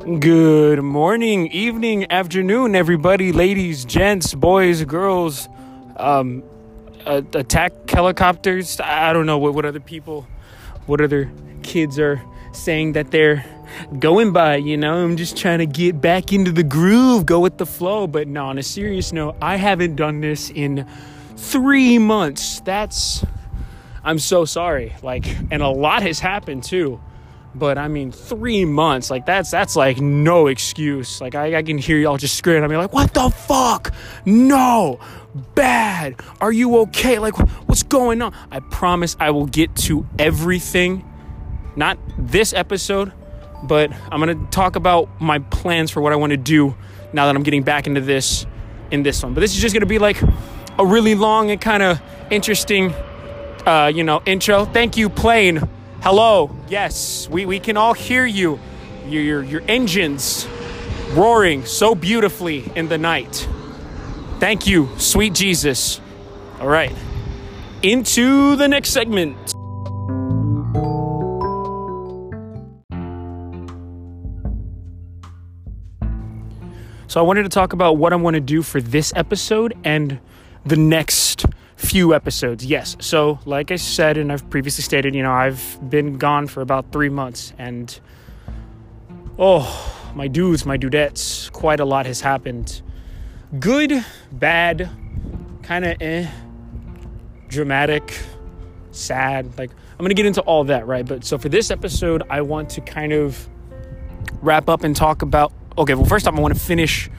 Good morning, evening, afternoon, everybody, ladies, gents, boys, girls, um, uh, attack helicopters. I don't know what, what other people, what other kids are saying that they're going by. You know, I'm just trying to get back into the groove, go with the flow. But no, on a serious note, I haven't done this in three months. That's, I'm so sorry. Like, and a lot has happened too but I mean, three months, like that's that's like no excuse. Like I, I can hear y'all just screaming I mean, like, what the fuck? No, bad. Are you okay? Like, what's going on? I promise I will get to everything. Not this episode, but I'm gonna talk about my plans for what I want to do now that I'm getting back into this in this one. But this is just gonna be like a really long and kind of interesting, uh, you know, intro. Thank you, plane Hello. Yes, we, we can all hear you. Your, your, your engines roaring so beautifully in the night. Thank you, sweet Jesus. All right. Into the next segment. So, I wanted to talk about what I want to do for this episode and the next few episodes. Yes. So, like I said, and I've previously stated, you know, I've been gone for about three months, and oh, my dudes, my dudettes, quite a lot has happened. Good, bad, kind of eh, dramatic, sad. Like, I'm to get into all that, right? But so for this episode, I want to kind of wrap up and talk about. Okay, well, first off, I want to finish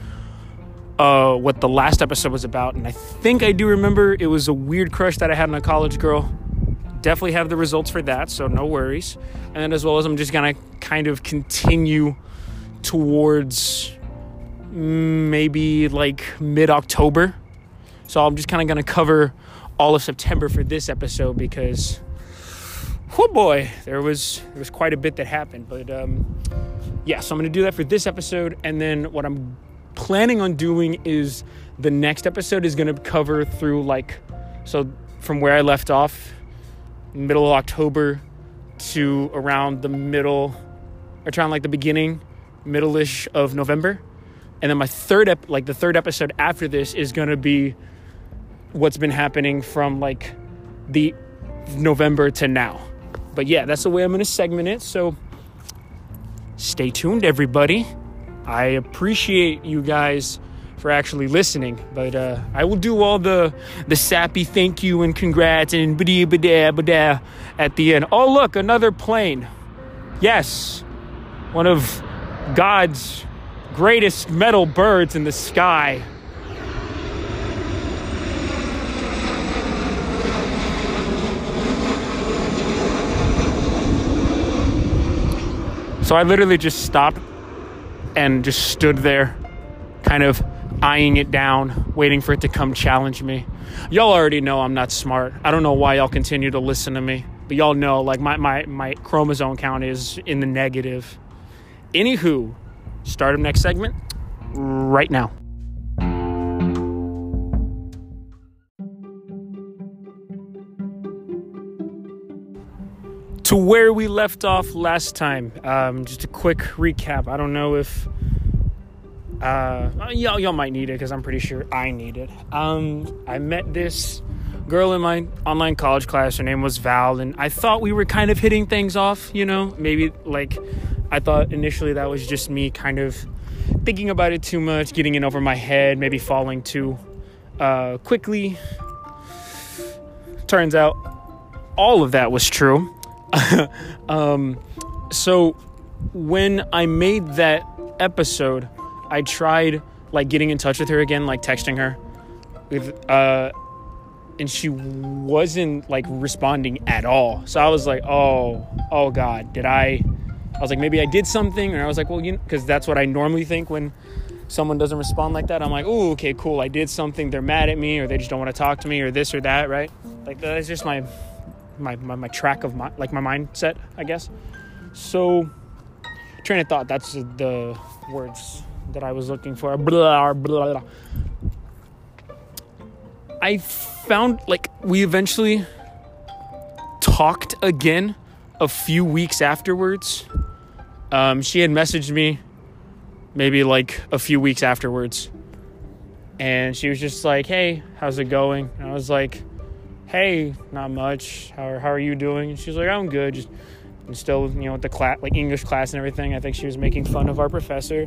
uh, what the last episode was about, and I think I do remember it was a weird crush that I had on a college girl. Definitely have the results for that, so no worries. And as well as I'm just gonna kind of continue towards maybe like mid October. So I'm just kind of gonna cover all of September for this episode because, oh boy, there was there was quite a bit that happened. But um, yeah, so I'm gonna do that for this episode, and then what I'm planning on doing is the next episode is going to cover through like so from where I left off middle of October to around the middle or around like the beginning middle-ish of November. And then my third ep- like the third episode after this is going to be what's been happening from like the November to now. But yeah that's the way I'm going to segment it. So stay tuned everybody I appreciate you guys for actually listening, but uh, I will do all the the sappy thank you and congrats and bada bada bada at the end. Oh look, another plane. Yes, one of God's greatest metal birds in the sky. So I literally just stopped and just stood there, kind of eyeing it down, waiting for it to come challenge me. Y'all already know I'm not smart. I don't know why y'all continue to listen to me, but y'all know like my, my, my chromosome count is in the negative. Anywho, start of next segment right now. To where we left off last time. Um, just a quick recap. I don't know if uh, y'all, y'all might need it because I'm pretty sure I need it. Um, I met this girl in my online college class. Her name was Val, and I thought we were kind of hitting things off. You know, maybe like I thought initially that was just me kind of thinking about it too much, getting it over my head, maybe falling too uh, quickly. Turns out all of that was true. um, so when I made that episode, I tried like getting in touch with her again, like texting her with uh and she wasn't like responding at all. So I was like, "Oh, oh god, did I I was like maybe I did something." And I was like, "Well, you know, cuz that's what I normally think when someone doesn't respond like that. I'm like, "Oh, okay, cool. I did something. They're mad at me or they just don't want to talk to me or this or that, right?" Like that's just my my, my, my track of my like my mindset, I guess. So train of thought, that's the words that I was looking for. Blah, blah, blah. I found like we eventually talked again a few weeks afterwards. Um, she had messaged me maybe like a few weeks afterwards. And she was just like, "Hey, how's it going?" And I was like, "Hey, not much. How how are you doing?" And she's like, "I'm good. Just I'm still, you know, with the class, like English class and everything. I think she was making fun of our professor,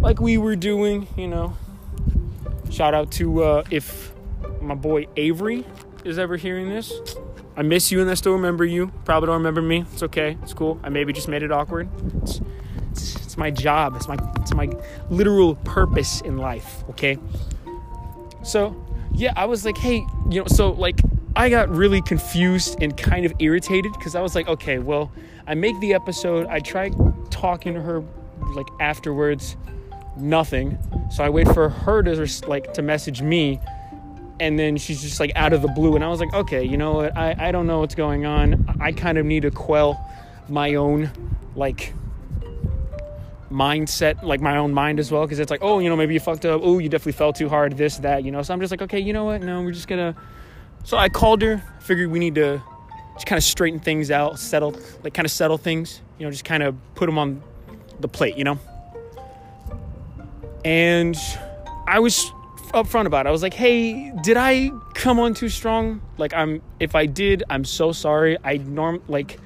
like we were doing, you know. Shout out to uh, if my boy Avery is ever hearing this. I miss you and I still remember you. Probably don't remember me. It's okay. It's cool. I maybe just made it awkward. It's, it's, it's my job. It's my it's my literal purpose in life. Okay. So yeah, I was like, hey, you know, so like I got really confused and kind of irritated because I was like, okay, well, I make the episode. I try talking to her like afterwards, nothing. So I wait for her to like to message me and then she's just like out of the blue and i was like okay you know what i, I don't know what's going on i kind of need to quell my own like mindset like my own mind as well because it's like oh you know maybe you fucked up oh you definitely fell too hard this that you know so i'm just like okay you know what no we're just gonna so i called her figured we need to just kind of straighten things out settle like kind of settle things you know just kind of put them on the plate you know and i was upfront about it. I was like, "Hey, did I come on too strong? Like, I'm if I did, I'm so sorry. I norm like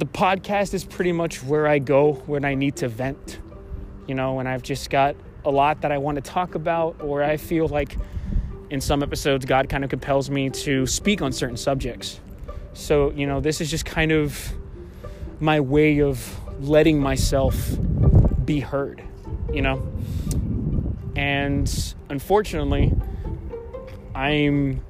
the podcast is pretty much where I go when I need to vent. You know, when I've just got a lot that I want to talk about, or I feel like in some episodes God kind of compels me to speak on certain subjects. So, you know, this is just kind of my way of letting myself be heard, you know? And unfortunately, I'm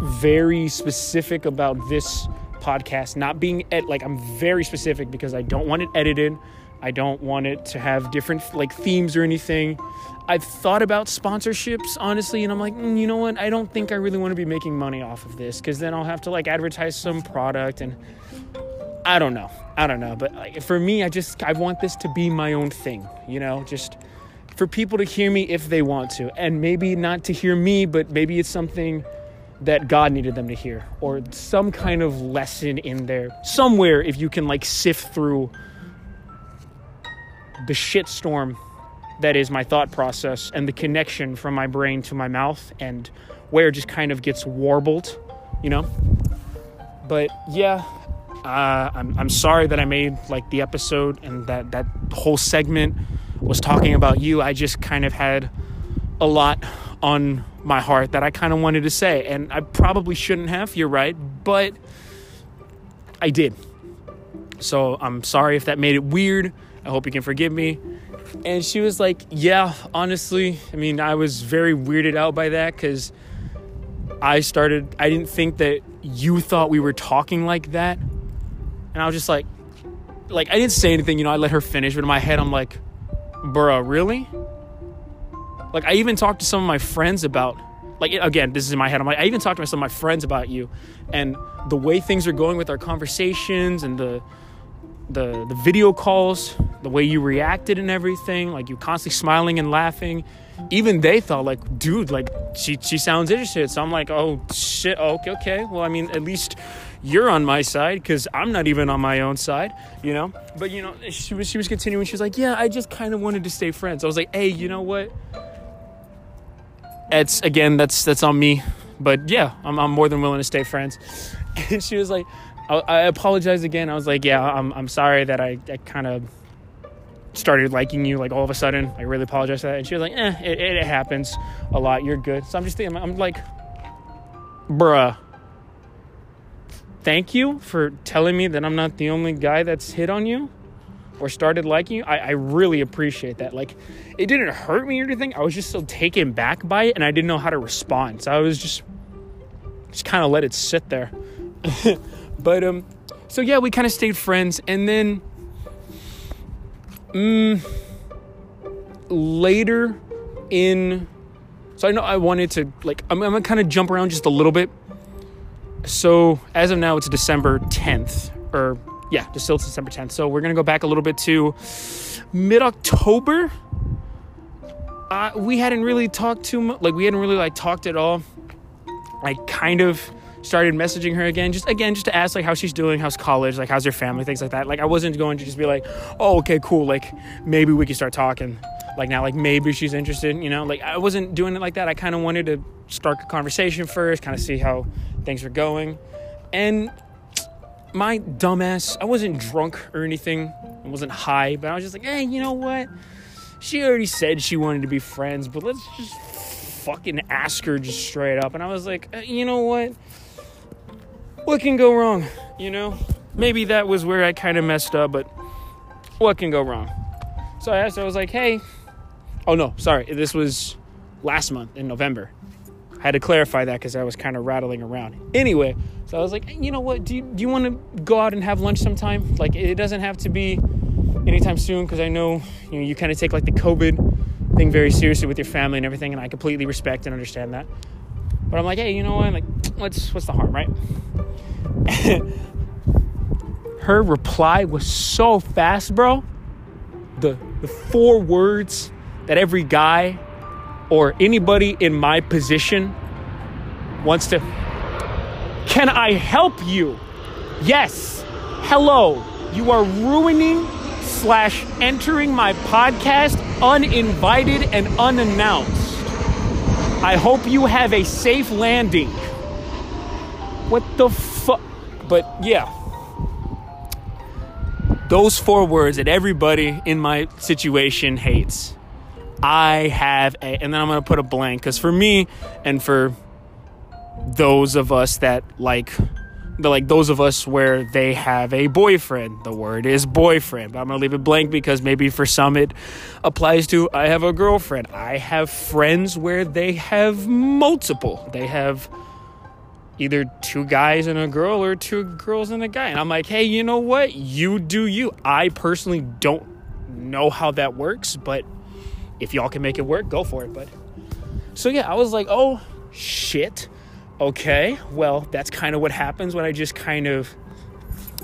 very specific about this podcast not being ed- like I'm very specific because I don't want it edited. I don't want it to have different like themes or anything. I've thought about sponsorships honestly and I'm like, mm, you know what? I don't think I really want to be making money off of this cuz then I'll have to like advertise some product and I don't know. I don't know, but like, for me I just I want this to be my own thing, you know? Just for people to hear me if they want to. And maybe not to hear me, but maybe it's something that God needed them to hear or some kind of lesson in there somewhere if you can like sift through the shitstorm that is my thought process and the connection from my brain to my mouth and where it just kind of gets warbled, you know? But yeah, uh, I'm, I'm sorry that I made like the episode and that, that whole segment was talking about you, I just kind of had a lot on my heart that I kind of wanted to say. And I probably shouldn't have, you're right, but I did. So I'm sorry if that made it weird. I hope you can forgive me. And she was like, Yeah, honestly, I mean, I was very weirded out by that because I started, I didn't think that you thought we were talking like that. And I was just like, like, I didn't say anything, you know, I let her finish, but in my head, I'm like, bruh, really? Like, I even talked to some of my friends about, like, again, this is in my head. I'm like, I even talked to some of my friends about you and the way things are going with our conversations and the, the, the video calls, the way you reacted and everything, like you constantly smiling and laughing. Even they thought, like, dude, like, she, she sounds interested. So I'm like, oh, shit, okay, okay. Well, I mean, at least you're on my side because I'm not even on my own side, you know. But you know, she was she was continuing. She was like, "Yeah, I just kind of wanted to stay friends." I was like, "Hey, you know what? It's again, that's that's on me, but yeah, I'm I'm more than willing to stay friends." And she was like, "I, I apologize again." I was like, "Yeah, I'm I'm sorry that I, I kind of." started liking you like all of a sudden i really apologize for that and she was like eh it, it happens a lot you're good so i'm just thinking i'm like bruh thank you for telling me that I'm not the only guy that's hit on you or started liking you. I, I, really appreciate that. Like, it didn't hurt me or anything. I was just so taken back by it and I didn't know how to respond. So I was just, just kind of let it sit there. but, um, so yeah, we kind of stayed friends. And then, um, later in, so I know I wanted to, like, I'm, I'm gonna kind of jump around just a little bit so as of now, it's December 10th, or yeah, just still December 10th. So we're gonna go back a little bit to mid October. Uh, we hadn't really talked too much, like we hadn't really like talked at all. I kind of started messaging her again, just again, just to ask like how she's doing, how's college, like how's her family, things like that. Like I wasn't going to just be like, oh, okay, cool, like maybe we can start talking. Like now, like maybe she's interested, you know. Like I wasn't doing it like that. I kind of wanted to start a conversation first, kind of see how things were going, and my dumbass, I wasn't drunk or anything. I wasn't high, but I was just like, hey, you know what? She already said she wanted to be friends, but let's just fucking ask her just straight up. And I was like, uh, you know what? What can go wrong? You know? Maybe that was where I kind of messed up, but what can go wrong? So I asked her, I was like, hey, oh no, sorry, this was last month in November. Had to clarify that because I was kind of rattling around. Anyway, so I was like, you know what? Do you, do you want to go out and have lunch sometime? Like, it doesn't have to be anytime soon because I know you know you kind of take like the COVID thing very seriously with your family and everything, and I completely respect and understand that. But I'm like, hey, you know what? Like, what's what's the harm, right? Her reply was so fast, bro. The the four words that every guy or anybody in my position wants to can I help you? Yes. Hello. You are ruining slash entering my podcast uninvited and unannounced. I hope you have a safe landing. What the fuck? But yeah. Those four words that everybody in my situation hates. I have a, and then I'm gonna put a blank because for me and for those of us that like the like those of us where they have a boyfriend the word is boyfriend but i'm gonna leave it blank because maybe for some it applies to i have a girlfriend. I have friends where they have multiple. They have either two guys and a girl or two girls and a guy. And i'm like hey you know what? You do you. I personally don't know how that works but if y'all can make it work go for it but so yeah i was like oh shit okay, well, that's kind of what happens when I just kind of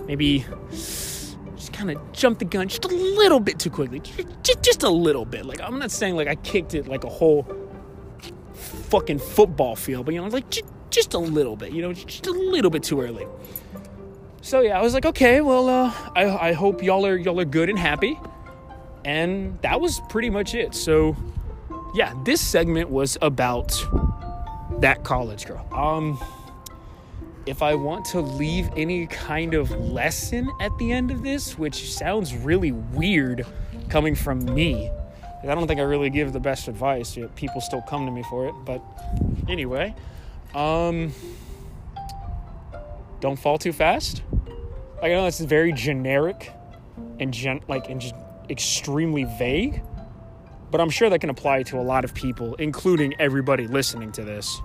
maybe just kind of jump the gun just a little bit too quickly. Just, just a little bit. Like, I'm not saying like I kicked it like a whole fucking football field, but you know, I was like just, just a little bit, you know, just a little bit too early. So yeah, I was like, okay, well, uh, I, I hope y'all are y'all are good and happy, and that was pretty much it. So, yeah, this segment was about that college girl. Um, if I want to leave any kind of lesson at the end of this, which sounds really weird coming from me, I don't think I really give the best advice. Yet people still come to me for it. But anyway, um, don't fall too fast. Like, I know that's very generic and gen- like and just extremely vague, but I'm sure that can apply to a lot of people, including everybody listening to this.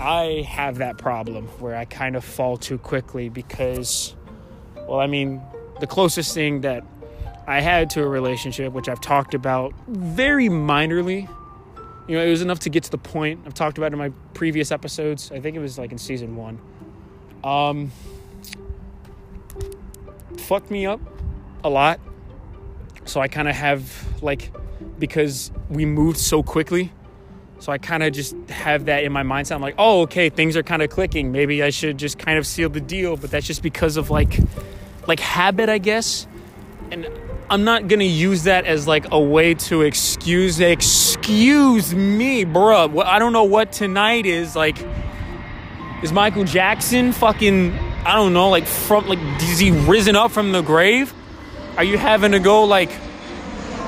I have that problem where I kind of fall too quickly because, well, I mean, the closest thing that I had to a relationship, which I've talked about very minorly, you know, it was enough to get to the point. I've talked about in my previous episodes. I think it was like in season one. Um, fucked me up a lot. So I kind of have like, because we moved so quickly so I kind of just have that in my mindset. I'm like, oh, okay, things are kind of clicking. Maybe I should just kind of seal the deal. But that's just because of like, like habit, I guess. And I'm not gonna use that as like a way to excuse. Excuse me, bruh. I don't know what tonight is. Like, is Michael Jackson fucking? I don't know. Like from like, is he risen up from the grave? Are you having to go like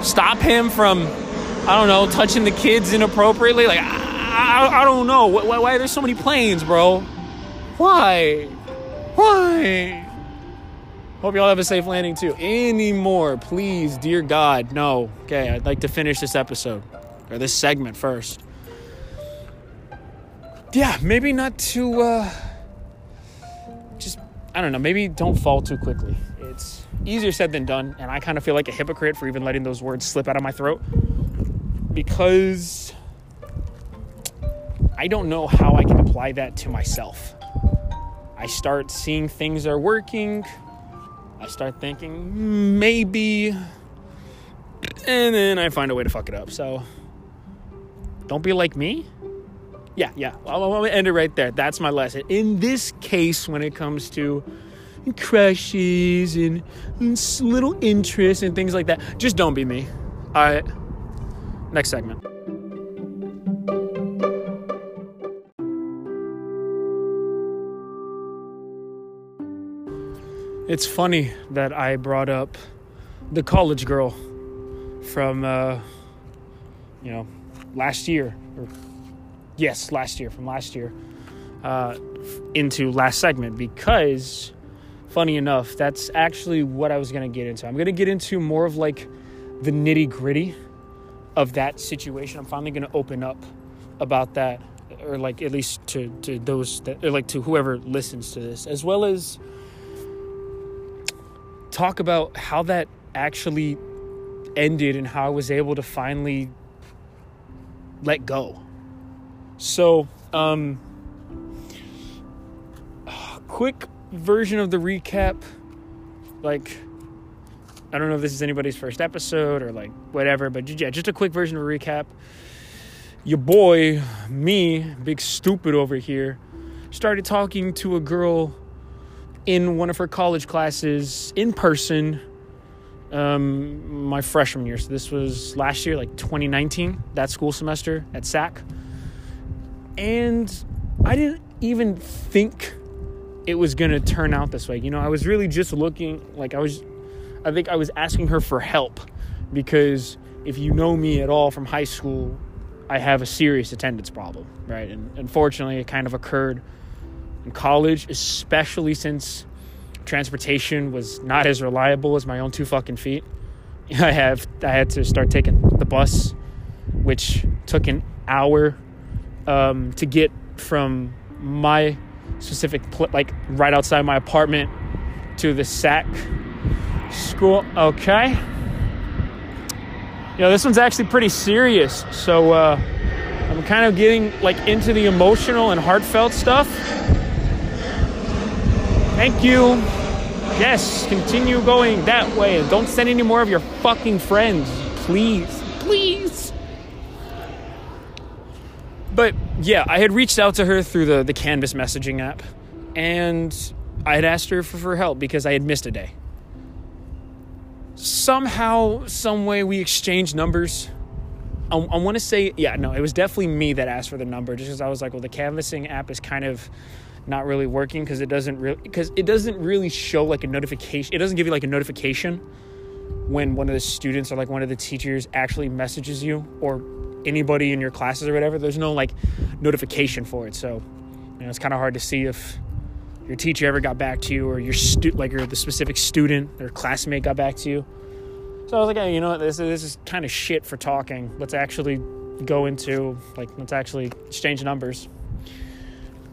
stop him from? I don't know, touching the kids inappropriately. Like, I, I, I don't know. Why, why there's so many planes, bro? Why? Why? Hope y'all have a safe landing too. Any more, please, dear God, no. Okay, I'd like to finish this episode or this segment first. Yeah, maybe not too. Uh, just I don't know. Maybe don't fall too quickly. Easier said than done, and I kind of feel like a hypocrite for even letting those words slip out of my throat because I don't know how I can apply that to myself. I start seeing things are working. I start thinking maybe, and then I find a way to fuck it up. So don't be like me. yeah, yeah. I'm gonna end it right there. That's my lesson. In this case, when it comes to crushes and, and little interests and things like that, just don't be me. All right. Next segment. It's funny that I brought up the college girl from, uh, you know, last year. Or, yes, last year, from last year, uh, into last segment because, funny enough, that's actually what I was going to get into. I'm going to get into more of like the nitty gritty of that situation. I'm finally going to open up about that, or like at least to, to those that, or like to whoever listens to this, as well as talk about how that actually ended and how I was able to finally let go. So, um, quick version of the recap. Like, I don't know if this is anybody's first episode or like whatever, but yeah, just a quick version of a recap. Your boy, me, big stupid over here, started talking to a girl in one of her college classes in person um, my freshman year. So this was last year, like 2019, that school semester at SAC. And I didn't even think it was going to turn out this way. You know, I was really just looking, like, I was, I think I was asking her for help because if you know me at all from high school, I have a serious attendance problem, right? And unfortunately, it kind of occurred in college, especially since transportation was not as reliable as my own two fucking feet. I have I had to start taking the bus, which took an hour um, to get from my specific pl- like right outside my apartment to the SAC school. Okay. You know, this one's actually pretty serious. So uh, I'm kind of getting like into the emotional and heartfelt stuff. Thank you. Yes, continue going that way. And don't send any more of your fucking friends. Please. Please. But yeah, I had reached out to her through the, the Canvas messaging app. And I had asked her for, for help because I had missed a day. Somehow, some way, we exchanged numbers. I, I want to say, yeah, no, it was definitely me that asked for the number just because I was like, well, the canvassing app is kind of not really working because it doesn't really because it doesn't really show like a notification it doesn't give you like a notification when one of the students or like one of the teachers actually messages you or anybody in your classes or whatever there's no like notification for it. So you know it's kind of hard to see if your teacher ever got back to you or your stu- like your the specific student or classmate got back to you. So i was like hey, you know what? This, this is kind of shit for talking. Let's actually go into like let's actually exchange numbers.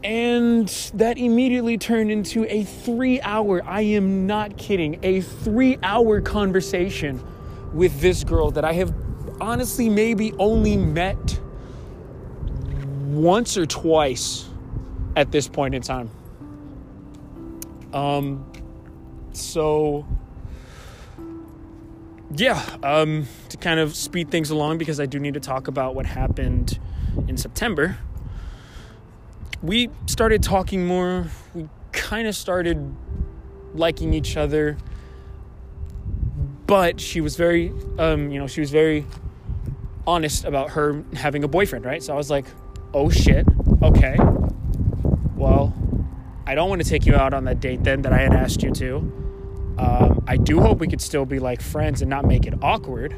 And that immediately turned into a three hour, I am not kidding, a three hour conversation with this girl that I have honestly maybe only met once or twice at this point in time. Um, so yeah, um, to kind of speed things along because I do need to talk about what happened in September we started talking more. We kind of started liking each other. But she was very, um, you know, she was very honest about her having a boyfriend, right? So I was like, oh shit, okay. Well, I don't want to take you out on that date then that I had asked you to. Um, I do hope we could still be like friends and not make it awkward.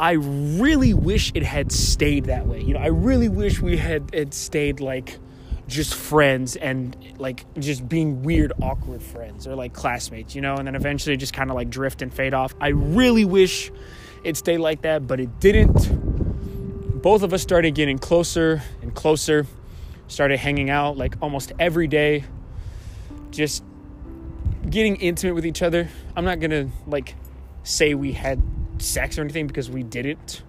I really wish it had stayed that way. You know, I really wish we had it stayed like just friends and like just being weird, awkward friends or like classmates, you know, and then eventually just kind of like drift and fade off. I really wish it stayed like that, but it didn't. Both of us started getting closer and closer, started hanging out like almost every day, just getting intimate with each other. I'm not gonna like say we had sex or anything because we didn't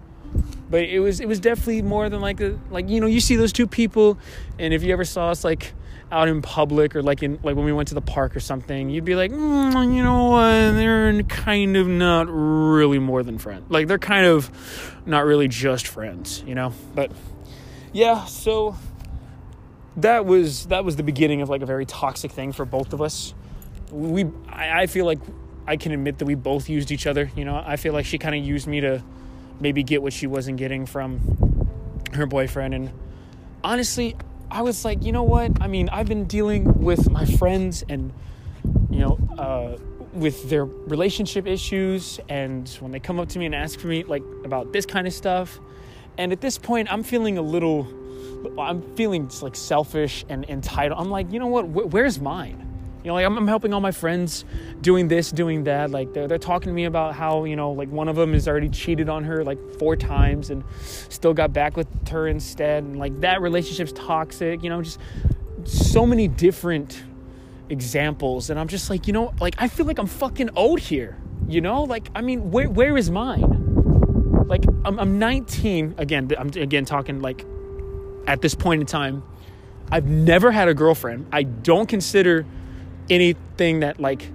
but it was it was definitely more than like a like you know you see those two people and if you ever saw us like out in public or like in like when we went to the park or something you'd be like mm, you know what they're kind of not really more than friends like they're kind of not really just friends you know but yeah so that was that was the beginning of like a very toxic thing for both of us. We I, I feel like I can admit that we both used each other. You know, I feel like she kind of used me to maybe get what she wasn't getting from her boyfriend. And honestly, I was like, you know what? I mean, I've been dealing with my friends and you know, uh, with their relationship issues, and when they come up to me and ask for me like about this kind of stuff, and at this point, I'm feeling a little I'm feeling like selfish and entitled. I'm like, you know what? where's mine? You know, like I'm, I'm, helping all my friends doing this, doing that. Like they're, they're talking to me about how, you know, like one of them has already cheated on her like four times and still got back with her instead. And like that relationship's toxic, you know, just so many different examples. And I'm just like, you know, like I feel like I'm fucking owed here, you know? Like, I mean, where, where is mine? Like I'm, I'm 19 again, I'm again talking like at this point in time. I've never had a girlfriend. I don't consider anything that like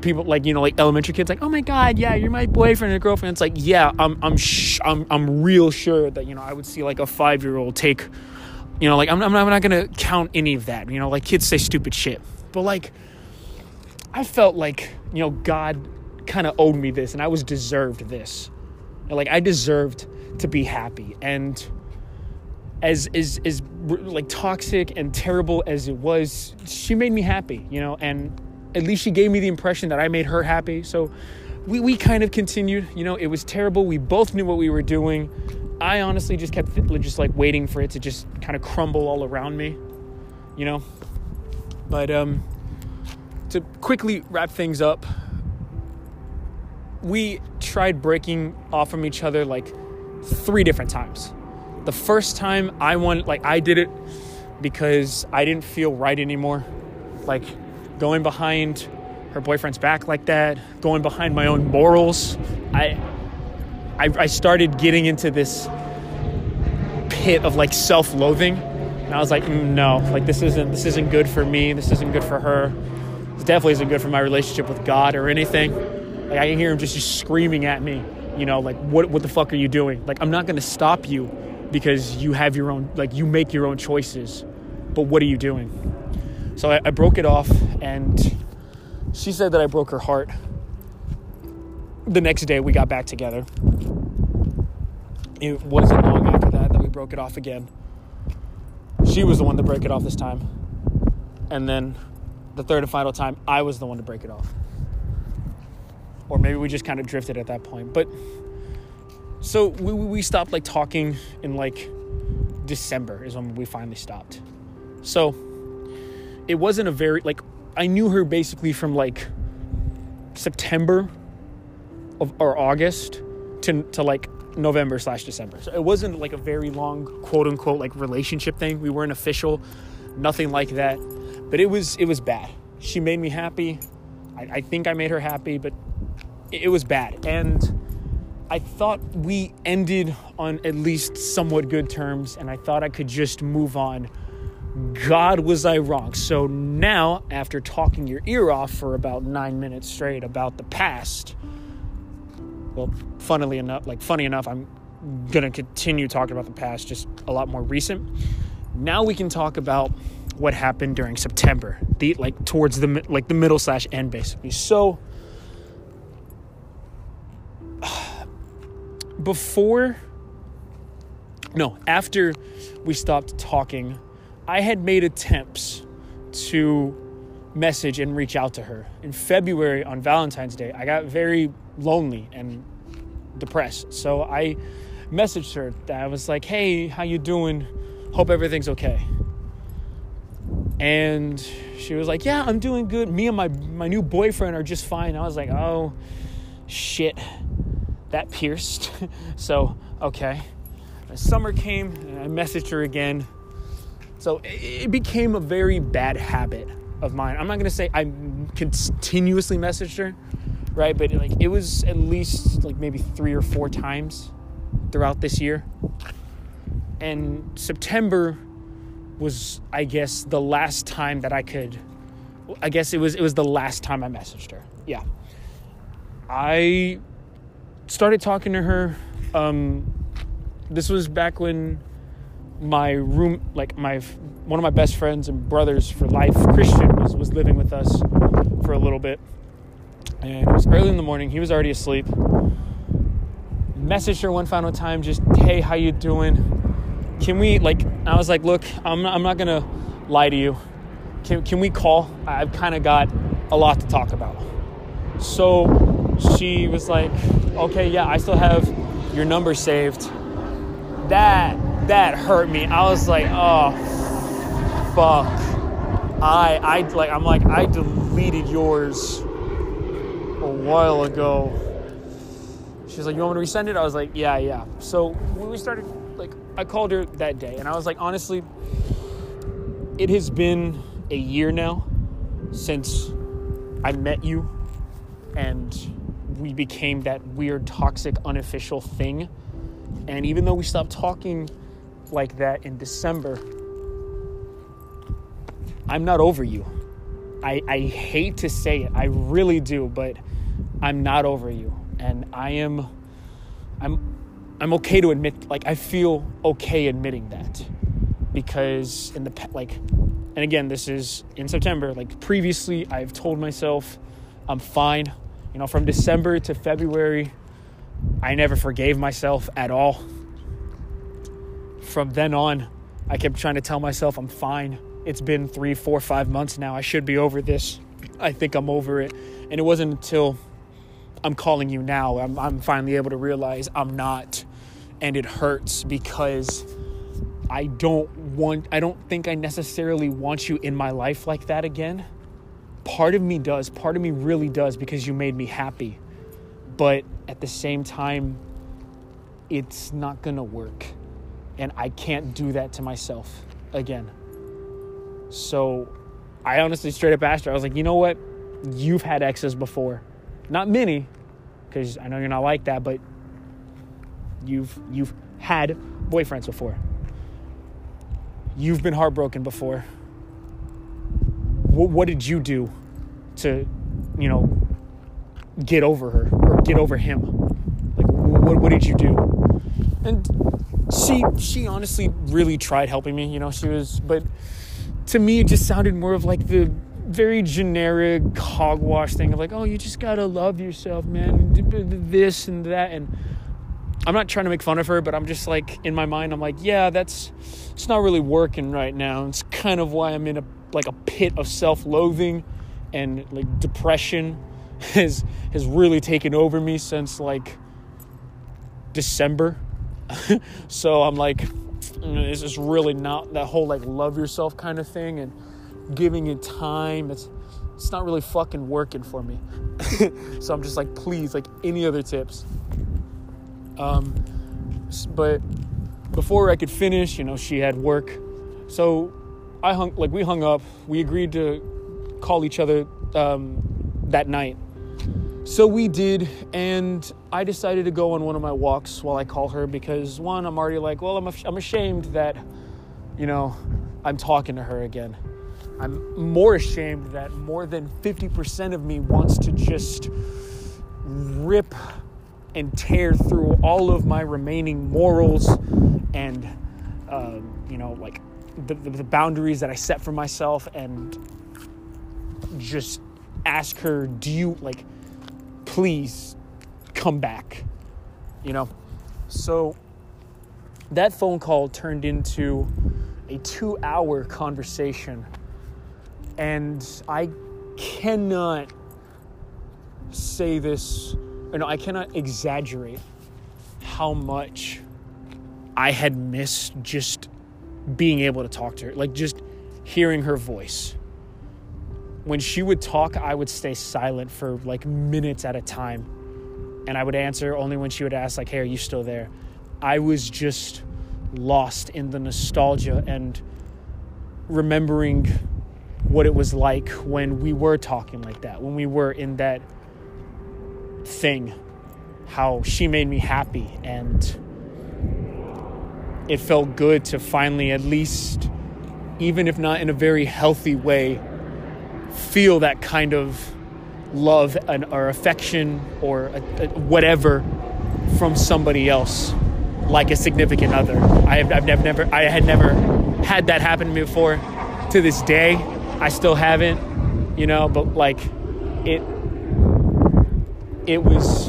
people like you know like elementary kids like oh my god yeah you're my boyfriend or girlfriend. It's like yeah i'm i'm sh- i'm i'm real sure that you know i would see like a 5 year old take you know like I'm, I'm not, I'm not gonna count any of that you know like kids say stupid shit. But like i felt like you know god kind of owed me this and i was deserved this. Like i deserved to be happy. And as as as like toxic and terrible as it was, she made me happy, you know, and at least she gave me the impression that I made her happy. So we we kind of continued, you know, it was terrible. We both knew what we were doing. I honestly just kept just like waiting for it to just kind of crumble all around me, you know. But um to quickly wrap things up, we tried breaking off from each other like three different times the first time I won, like I did it because I didn't feel right anymore. Like going behind her boyfriend's back like that, going behind my own morals. I, I, I started getting into this pit of like self-loathing, and I was like, mm, no, like this isn't this isn't good for me. This isn't good for her. This definitely isn't good for my relationship with God or anything. Like I can hear him just, just screaming at me, you know, like what what the fuck are you doing? Like I'm not gonna stop you because you have your own, like you make your own choices. But what are you doing? So I, I broke it off, and she said that I broke her heart. The next day, we got back together. It wasn't long after that that we broke it off again. She was the one to break it off this time. And then the third and final time, I was the one to break it off. Or maybe we just kind of drifted at that point. But so we, we stopped like talking in like December is when we finally stopped. So it wasn't a very like I knew her basically from like September of, or August to to like November slash December. So it wasn't like a very long quote unquote like relationship thing. We weren't official, nothing like that. But it was it was bad. She made me happy. I, I think I made her happy, but it, it was bad. And I thought we ended on at least somewhat good terms, and I thought I could just move on. God, was I wrong? So now, after talking your ear off for about nine minutes straight about the past, well, funnily enough, like funny enough, I'm gonna continue talking about the past, just a lot more recent. Now we can talk about what happened during September, the like towards the like the middle slash end, basically. So before no, after we stopped talking, I had made attempts to message and reach out to her. In February on Valentine's Day, I got very lonely and depressed. So I messaged her. That I was like, "Hey, how you doing? Hope everything's okay." And she was like, "Yeah, I'm doing good. Me and my my new boyfriend are just fine." I was like, "Oh, shit." That pierced. so, okay. Summer came, and I messaged her again. So it became a very bad habit of mine. I'm not gonna say I continuously messaged her, right? But like it was at least like maybe three or four times throughout this year. And September was, I guess, the last time that I could. I guess it was it was the last time I messaged her. Yeah. I started talking to her. Um, this was back when my room, like my one of my best friends and brothers for life, Christian, was was living with us for a little bit, and it was early in the morning. He was already asleep. Messaged her one final time, just hey, how you doing? Can we like? I was like, look, I'm I'm not gonna lie to you. Can can we call? I've kind of got a lot to talk about. So she was like, okay, yeah, I still have your number saved. That that hurt me. I was like, oh fuck. I I like I'm like I deleted yours a while ago. She's like, you want me to resend it? I was like, yeah, yeah. So when we started, like, I called her that day, and I was like, honestly, it has been a year now since I met you, and we became that weird, toxic, unofficial thing. And even though we stopped talking like that in December, I'm not over you. I, I hate to say it, I really do, but I'm not over you. And I am, I'm, I'm okay to admit, like, I feel okay admitting that. Because in the, like, and again, this is in September, like, previously I've told myself I'm fine. You know, from December to February, I never forgave myself at all. From then on, I kept trying to tell myself I'm fine. It's been three, four, five months now. I should be over this. I think I'm over it. And it wasn't until I'm calling you now, I'm, I'm finally able to realize I'm not. And it hurts because I don't want, I don't think I necessarily want you in my life like that again. Part of me does. Part of me really does because you made me happy. But at the same time, it's not to work. And I can't do that to myself again. So I honestly straight up asked her, I was like, you know what? You've had exes before. Not many, because I know you're not like that, but you've you've had boyfriends before. You've been heartbroken before. What, did you do to, you know, get over her or get over him? Like, what, what did you do? And she she honestly really tried helping me. You know, she was, but to me, it just sounded more of like the very generic hogwash thing of like, oh, you just gotta love yourself, man. This and that, and I'm not trying to make fun of her, but I'm just like in my mind, I'm like, yeah, that's it's not really working right now. It's kind of why I'm in a like a pit of self-loathing and like depression has has really taken over me since like December. so I'm like, this is really not that whole like love yourself kind of thing and giving it time. It's it's not really fucking working for me. so I'm just like, please, like any other tips. Um, but before I could finish, you know, she had work. So I hung, like, we hung up. We agreed to call each other um, that night. So we did, and I decided to go on one of my walks while I call her because one, I'm already like, well, I'm, I'm ashamed that, you know, I'm talking to her again. I'm more ashamed that more than 50% of me wants to just rip and tear through all of my remaining morals and, uh, you know, like the, the, the boundaries that I set for myself and just ask her, do you, like, please come back? You know? So that phone call turned into a two hour conversation. And I cannot say this or no, I cannot exaggerate how much I had missed just being able to talk to her, like just hearing her voice. When she would talk, I would stay silent for like minutes at a time. And I would answer only when she would ask, like, hey, are you still there? I was just lost in the nostalgia and remembering what it was like when we were talking like that, when we were in that thing, how she made me happy. And it felt good to finally, at least, even if not in a very healthy way, feel that kind of love and, or affection or a, a, whatever from somebody else. like a significant other. I have, I've never, never, I had never had that happen to me before. To this day, I still haven't, you know, but like it, it was,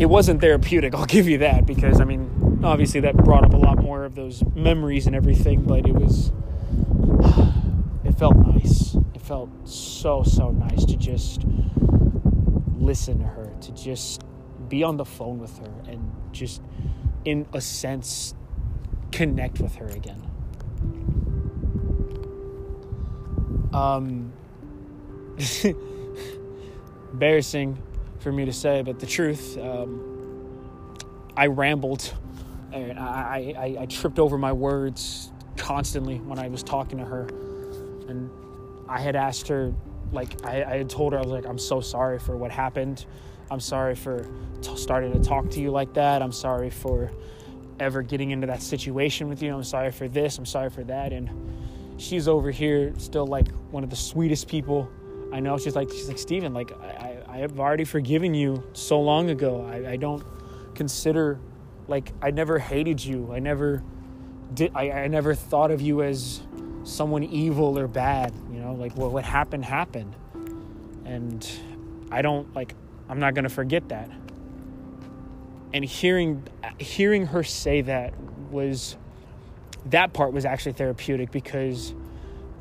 it wasn't therapeutic. I'll give you that because I mean, obviously that brought up a lot more of those memories and everything, but it was, it felt nice. It felt so, so nice to just listen to her, to just be on the phone with her and just, in a sense, connect with her again. Um, embarrassing for me to say, but the truth, um, I rambled. And I, I, I tripped over my words constantly when I was talking to her. And I had asked her, like, I, I had told her, I was like, I'm so sorry for what happened. I'm sorry for t- starting to talk to you like that. I'm sorry for ever getting into that situation with you. I'm sorry for this. I'm sorry for that. And she's over here still like one of the sweetest people I know. She's like, she's like, Steven, like, I, I have already forgiven you so long ago. I, I don't consider, like, I never hated you. I never did, I, I never thought of you as someone evil or bad. You know, like, well, what happened, happened. And I don't, like, I'm not to forget that. And hearing hearing her say that was that part was actually therapeutic because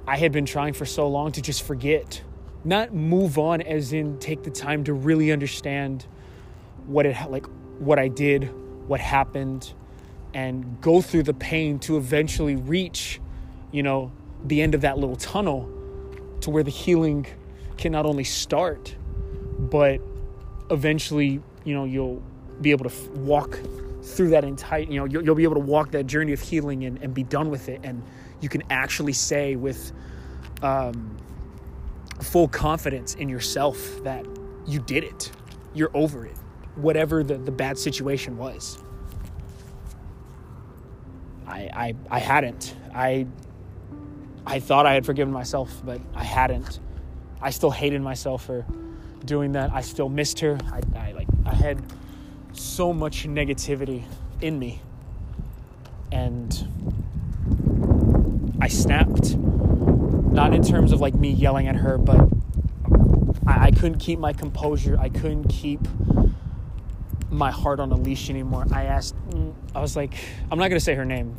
I had been trying for so long to just forget, not move on as in take the time to really understand what it like what I did, what happened and go through the pain to eventually reach, you know, the end of that little tunnel to where the healing can not only start but eventually, you know, you'll be able to f- walk through that entire, you know, you'll, you'll, be able to walk that journey of healing and, and be done with it. And you can actually say with um, full confidence in yourself that you did it, you're over it, whatever the, the bad situation was. I, I, I hadn't. I, I thought I had forgiven myself, but I hadn't. I still hated myself for doing that. I still missed her. I, I like I had so much negativity in me, and I snapped. Not in terms of like me yelling at her, but I, I couldn't keep my composure. I couldn't keep my heart on a leash anymore. I asked. Mm, I was like, I'm not gonna say her name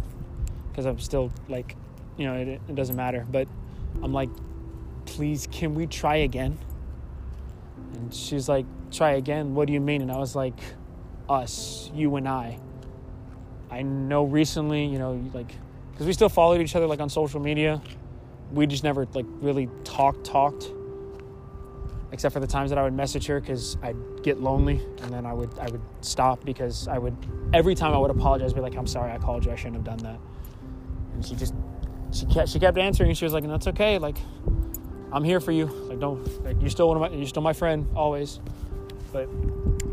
because I'm still like, you know, it, it doesn't matter. But I'm like, please, can we try again? And she's like, try again. What do you mean? And I was like, us, you and I. I know recently, you know, like, because we still followed each other like on social media. We just never like really talked, talked. Except for the times that I would message her because I'd get lonely and then I would I would stop because I would every time I would apologize, be like, I'm sorry, I called you, I shouldn't have done that. And she just she kept she kept answering and she was like, That's okay, like I'm here for you. Like, don't. Like, you're still one of my. You're still my friend always. But,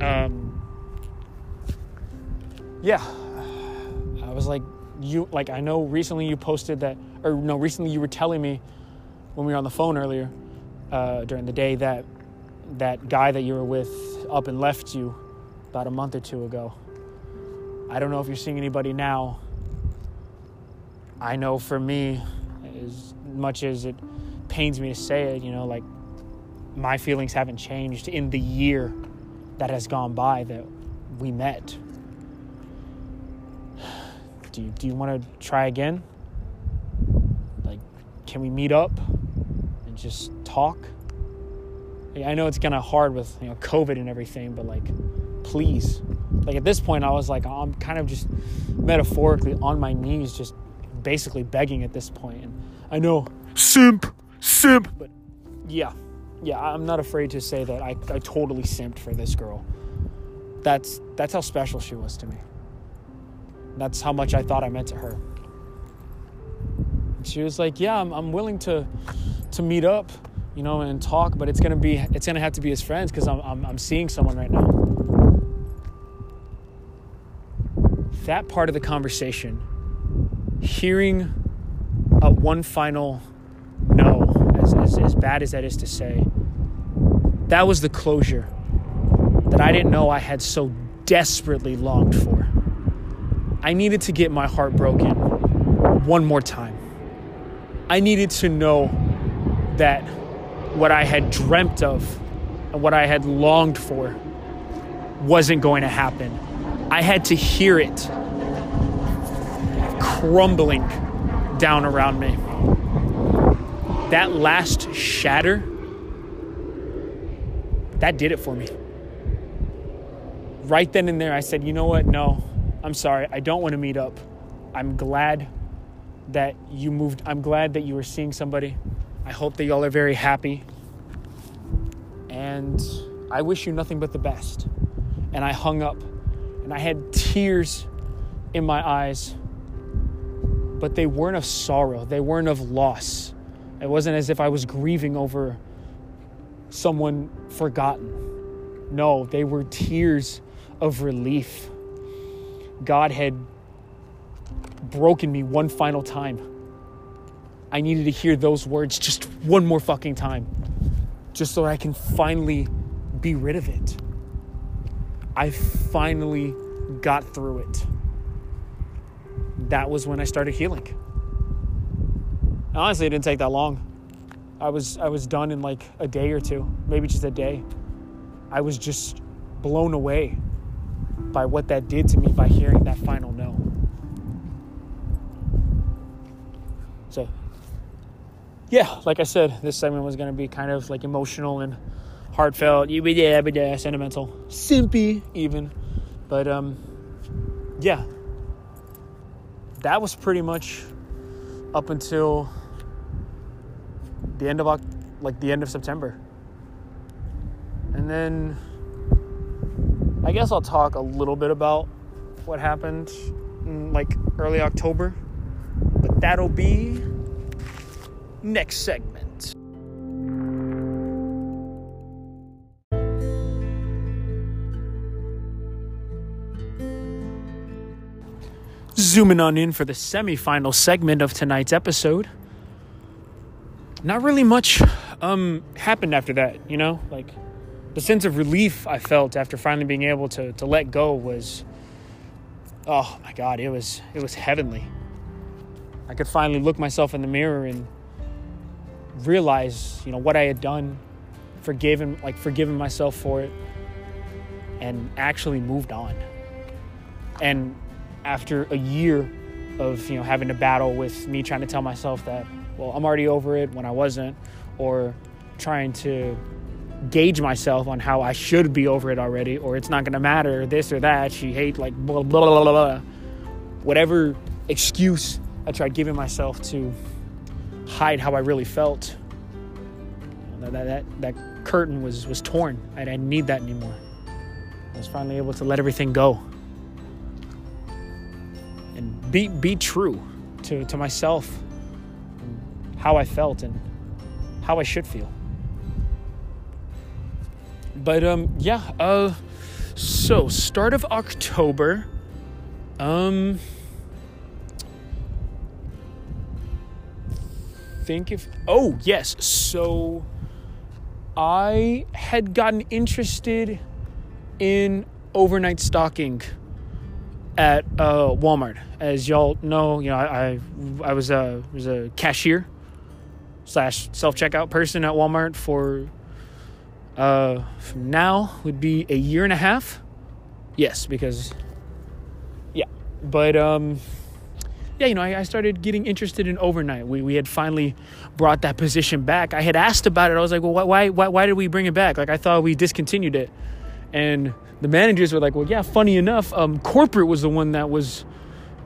um, yeah. I was like, you. Like, I know recently you posted that, or no, recently you were telling me when we were on the phone earlier uh, during the day that that guy that you were with up and left you about a month or two ago. I don't know if you're seeing anybody now. I know for me, as much as it pains me to say it, you know, like my feelings haven't changed in the year that has gone by that we met. Do you, do you want to try again? Like, can we meet up just talk? I know it's kind of hard with you know COVID and everything, but like, please. Like at this point, I was like, I'm kind of just metaphorically on my knees, just basically begging at this point. And I know, simp simp. But yeah, yeah, I'm not afraid to say that I, I totally simped for this girl. That's that's how special she was to me. That's how much I thought I meant to her. She was like, "Yeah, I'm, I'm willing to to meet up, you know, and talk, but it's gonna be it's gonna have to be as friends because I'm, I'm I'm seeing someone right now." That part of the conversation, hearing a one final no, as, as, as bad as that is to say, that was the closure that I didn't know I had so desperately longed for. I needed to get my heart broken one more time. I needed to know that what I had dreamt of and what I had longed for wasn't going to happen. I had to hear it crumbling down around me. That last shatter, that did it for me. Right then and there, I said, you know what? No, I'm sorry. I don't want to meet up. I'm glad that you moved. I'm glad that you were seeing somebody. I hope that y'all are very happy. And I wish you nothing but the best. And I hung up and I had tears in my eyes, but they weren't of sorrow, they weren't of loss. It wasn't as if I was grieving over someone forgotten. No, they were tears of relief. God had broken me one final time. I needed to hear those words just one more fucking time, just so I can finally be rid of it. I finally got through it. That was when I started healing. Honestly, it didn't take that long. I was I was done in like a day or two, maybe just a day. I was just blown away by what that did to me by hearing that final no. So, yeah, like I said, this segment was going to be kind of like emotional and heartfelt, you be yeah, sentimental, simpy even. But um, yeah, that was pretty much up until the end of like the end of September, and then I guess I'll talk a little bit about what happened in like early October, but that'll be next segment. Zooming on in for the semi-final segment of tonight's episode. Not really much um, happened after that, you know? Like the sense of relief I felt after finally being able to to let go was oh my god, it was it was heavenly. I could finally look myself in the mirror and realize, you know, what I had done, forgiven like forgiven myself for it and actually moved on. And after a year of you know having to battle with me trying to tell myself that well I'm already over it when I wasn't or trying to gauge myself on how I should be over it already or it's not to matter this or that she hate like blah blah blah blah whatever excuse I tried giving myself to hide how I really felt. That that that, curtain was was torn. I didn't need that anymore. I was finally able to let everything go. And be be true to, to myself how I felt and how I should feel. But um yeah, uh so start of October um think if oh yes, so I had gotten interested in overnight stocking at uh, Walmart. As y'all know, you know, I I, I was a was a cashier slash self checkout person at Walmart for uh, now would be a year and a half. Yes, because yeah, but um, yeah, you know, I, I started getting interested in overnight. We we had finally brought that position back. I had asked about it. I was like, well, why why why did we bring it back? Like I thought we discontinued it, and the managers were like, well, yeah, funny enough, um, corporate was the one that was,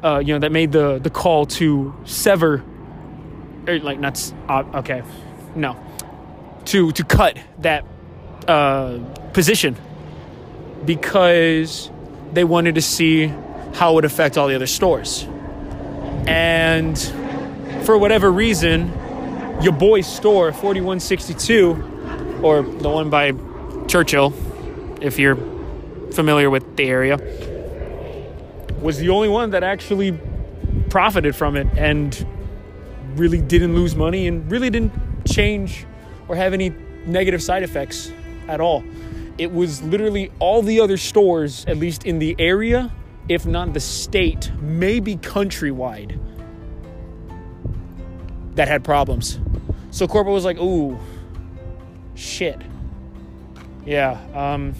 uh, you know, that made the the call to sever, or er, like not uh, okay, no, to to cut that uh, position because they wanted to see how it would affect all the other stores, and for whatever reason, your boy's store, forty one sixty two, or the one by Churchill, if you're familiar with the area, was the only one that actually profited from it and really didn't lose money and really didn't change or have any negative side effects at all. It was literally all the other stores, at least in the area, if not the state, maybe countrywide, that had problems. So Corporal was like, ooh, shit. Yeah, um,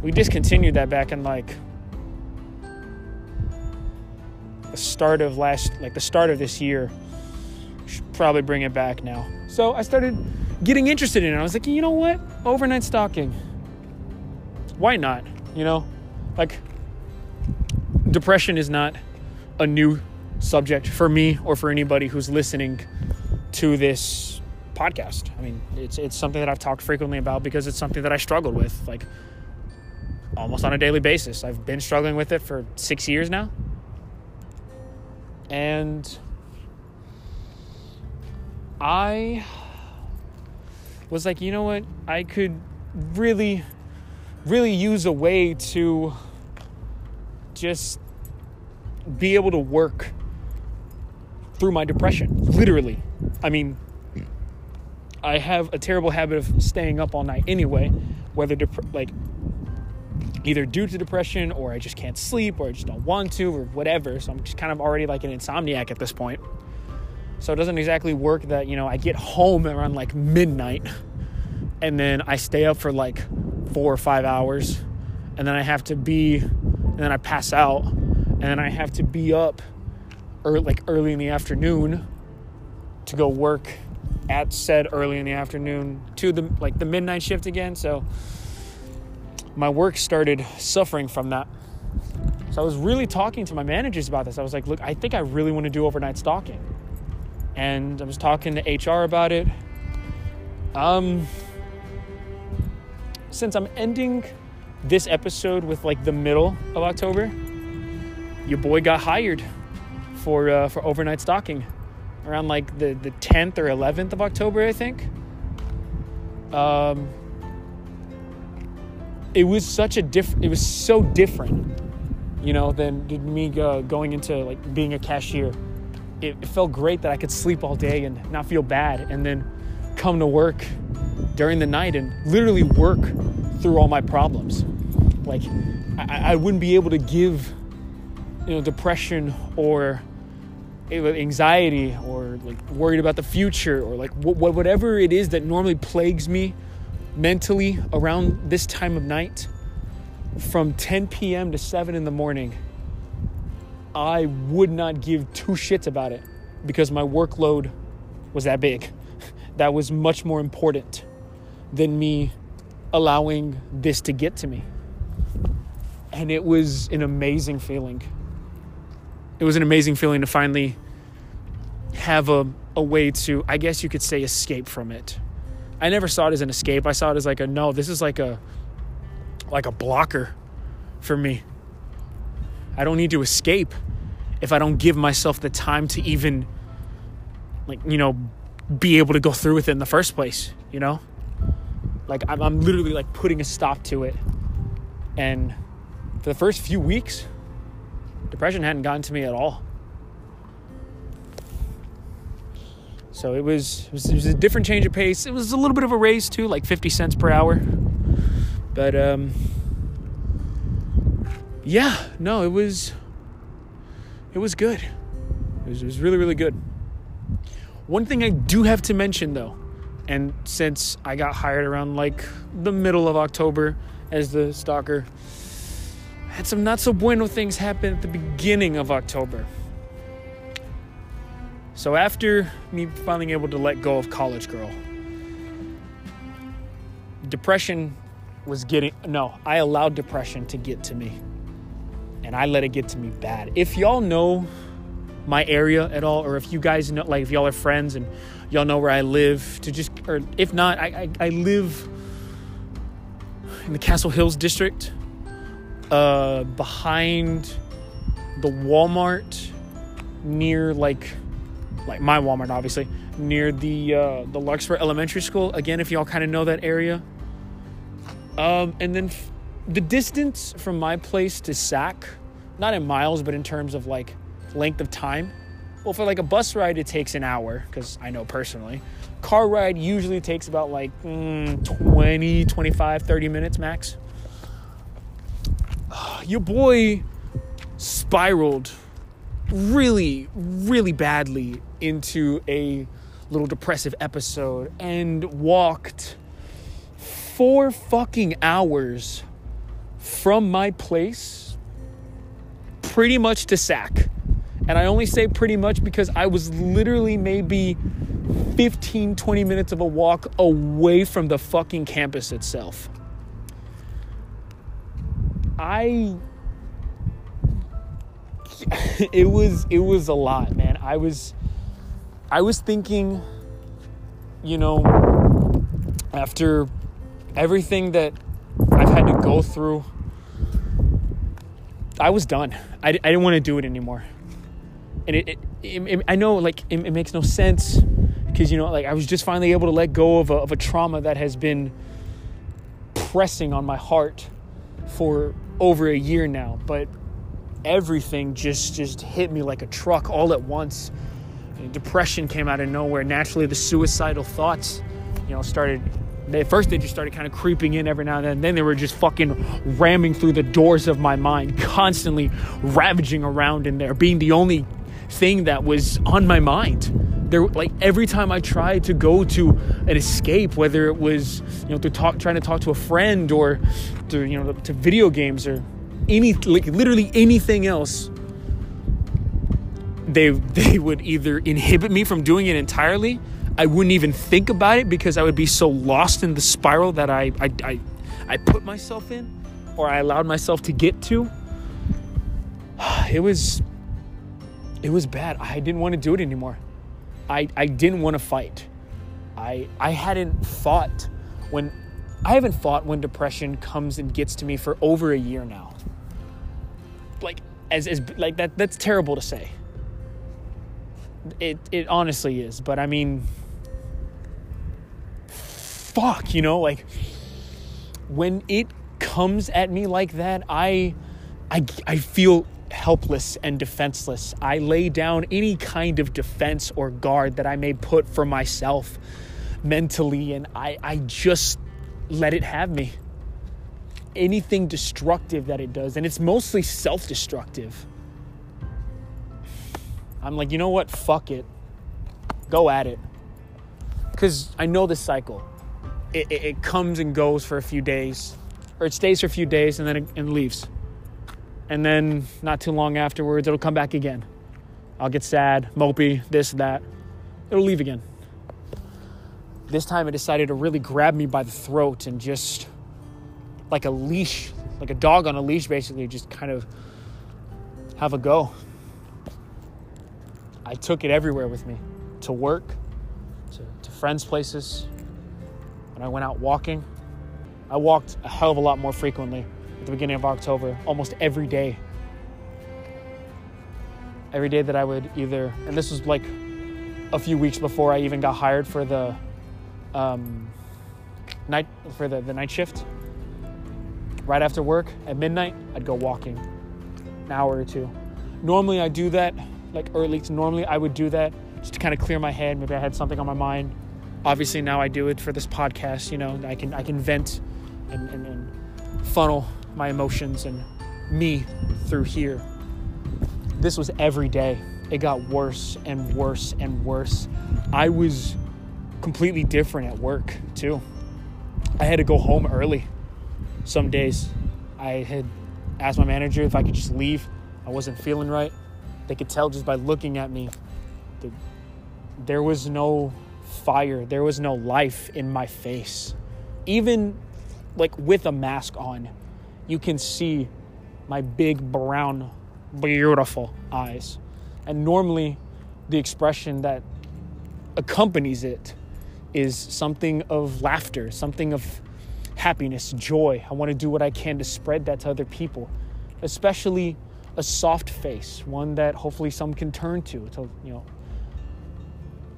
we discontinued that back in like the start of last, like the start of this year. Should probably bring it back now. So I started getting interested in it. I was like, you know what? Overnight stocking. Why not? You know, like depression is not a new subject for me or for anybody who's listening to this podcast. I mean, it's it's something that I've talked frequently about because it's something that I struggled with like almost on a daily basis. I've been struggling with it for 6 years now. And I was like, you know what? I could really really use a way to just be able to work through my depression. Literally. I mean, I have a terrible habit of staying up all night anyway, whether dep- like either due to depression or I just can't sleep or I just don't want to or whatever. So I'm just kind of already like an insomniac at this point. So it doesn't exactly work that, you know, I get home around like midnight and then I stay up for like 4 or 5 hours and then I have to be and then I pass out and then I have to be up or like early in the afternoon to go work at said early in the afternoon to the like the midnight shift again. So my work started suffering from that. So I was really talking to my managers about this. I was like, look, I think I really want to do overnight stocking. And I was talking to HR about it. Um since I'm ending this episode with like the middle of October, your boy got hired for uh, for overnight stocking around like the the 10th or 11th of October, I think. Um, it was such a different. It was so different, you know, than me going into like being a cashier. It, it felt great that I could sleep all day and not feel bad, and then come to work during the night and literally work through all my problems. Like I, I wouldn't be able to give you know depression or anxiety or like worried about the future or like whatever it is that normally plagues me mentally around this time of night from 10 p.m. to 7 in the morning I would not give two shits about it because my workload was that big that was much more important than me allowing this to get to me and it was an amazing feeling it was an amazing feeling to finally have a, a way to, I guess you could say, escape from it. I never saw it as an escape. I saw it as like a no, this is like a like a blocker for me. I don't need to escape if I don't give myself the time to even like, you know, be able to go through with it in the first place, you know? Like I'm, I'm literally like putting a stop to it. And for the first few weeks, depression hadn't gotten to me at all. So it was, it was, it was a different change of pace. It was a little bit of a raise too, like 50 cents per hour. But um, yeah, no, it was it was good. It was, it was really really good. One thing I do have to mention though, and since I got hired around like the middle of October as the stocker, had some not so bueno things happen at the beginning of October. So after me finally able to let go of College Girl, depression was getting no, I allowed depression to get to me. And I let it get to me bad. If y'all know my area at all, or if you guys know, like if y'all are friends and y'all know where I live, to just, or if not, I, I, I live in the Castle Hills district uh, behind the Walmart near like like my Walmart obviously near the uh, the Larkspur Elementary School. Again, if y'all kind of know that area. Um, and then f- the distance from my place to SAC, not in miles, but in terms of like length of time. Well, for like a bus ride, it takes an hour because I know personally. Car ride usually takes about like mm, 20, 25, 30 minutes max. your boy spiraled really, really badly into a little depressive episode and walked four fucking hours from my place pretty much to SAC. And I only say pretty much because I was literally maybe 15, 20 minutes of a walk away from the fucking campus itself. I it was it was a lot, man. I was I was thinking you know after everything that I've had to go through I was done. I, I didn't want to do it anymore. And it, it, it I know like it, it, makes no sense because you know like I was just finally able to let go of a, of a trauma that has been pressing on my heart for over a year now, but everything just just hit me like a truck all at once. Depression came out of nowhere. Naturally, the suicidal thoughts, you know, started. They, at first, they just started kind of creeping in every now and then. Then they were just fucking ramming through the doors of my mind, constantly ravaging around in there, being the only thing that was on my mind. There, like every time I tried to go to an escape, whether it was you know to talk, trying to talk to a friend, or to you know to video games or any like literally anything else they they would either inhibit me from doing it entirely i wouldn't even think about it because i would be so lost in the spiral that i i i, I put myself in or i allowed myself to get to it was it was bad i didn't want to do it anymore i i didn't want to fight i i hadn't fought when I haven't fought when depression comes and gets to me for over a year now. Like as as like that that's terrible to say. It it honestly is, but I mean fuck, you know, like when it comes at me like that, I I I feel helpless and defenseless. I lay down any kind of defense or guard that I may put for myself mentally and I I just let it have me. Anything destructive that it does, and it's mostly self destructive. I'm like, you know what? Fuck it. Go at it. Because I know this cycle. It, it, it, comes and goes for a few days, or it stays for a few days and then it, and leaves. And then not too long afterwards, it'll come back again. I'll get sad, mopey, this, that. It'll leave again. This time it decided to really grab me by the throat and just like a leash, like a dog on a leash, basically, just kind of have a go. I took it everywhere with me to work, to, to friends' places. When I went out walking, I walked a hell of a lot more frequently at the beginning of October, almost every day. Every day that I would either, and this was like a few weeks before I even got hired for the um, night for the, the night shift. Right after work at midnight, I'd go walking an hour or two. Normally, I do that, like, or at least normally I would do that just to kind of clear my head. Maybe I had something on my mind. Obviously, now I do it for this podcast. You know, I can I can vent and, and, and funnel my emotions and me through here. This was every day. It got worse and worse and worse. I was completely different at work too. I had to go home early some days. I had asked my manager if I could just leave. I wasn't feeling right. They could tell just by looking at me that there was no fire, there was no life in my face. Even like with a mask on, you can see my big brown beautiful eyes. And normally the expression that accompanies it is something of laughter, something of happiness, joy. I want to do what I can to spread that to other people, especially a soft face, one that hopefully some can turn to, to you know,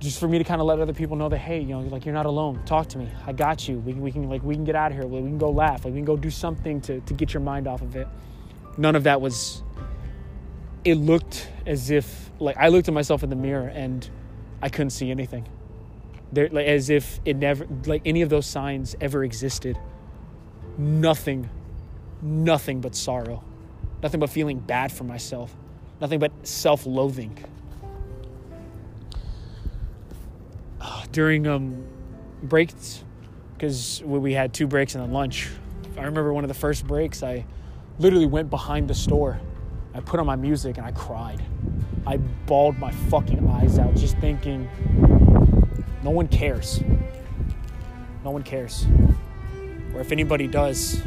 just for me to kind of let other people know that hey, you know, like you're not alone. Talk to me. I got you. We, we can like we can get out of here. We can go laugh. Like we can go do something to to get your mind off of it. None of that was. It looked as if like I looked at myself in the mirror and I couldn't see anything. They're like, as if it never, like any of those signs ever existed. Nothing, nothing but sorrow. nothing but feeling bad for myself, nothing but self During um, breaks, because we had two breaks and then lunch, I remember one of the first breaks, I literally went behind the store. I put on my music and I cried. I bawled my fucking eyes out just thinking, no one cares. No one cares. Or if anybody does,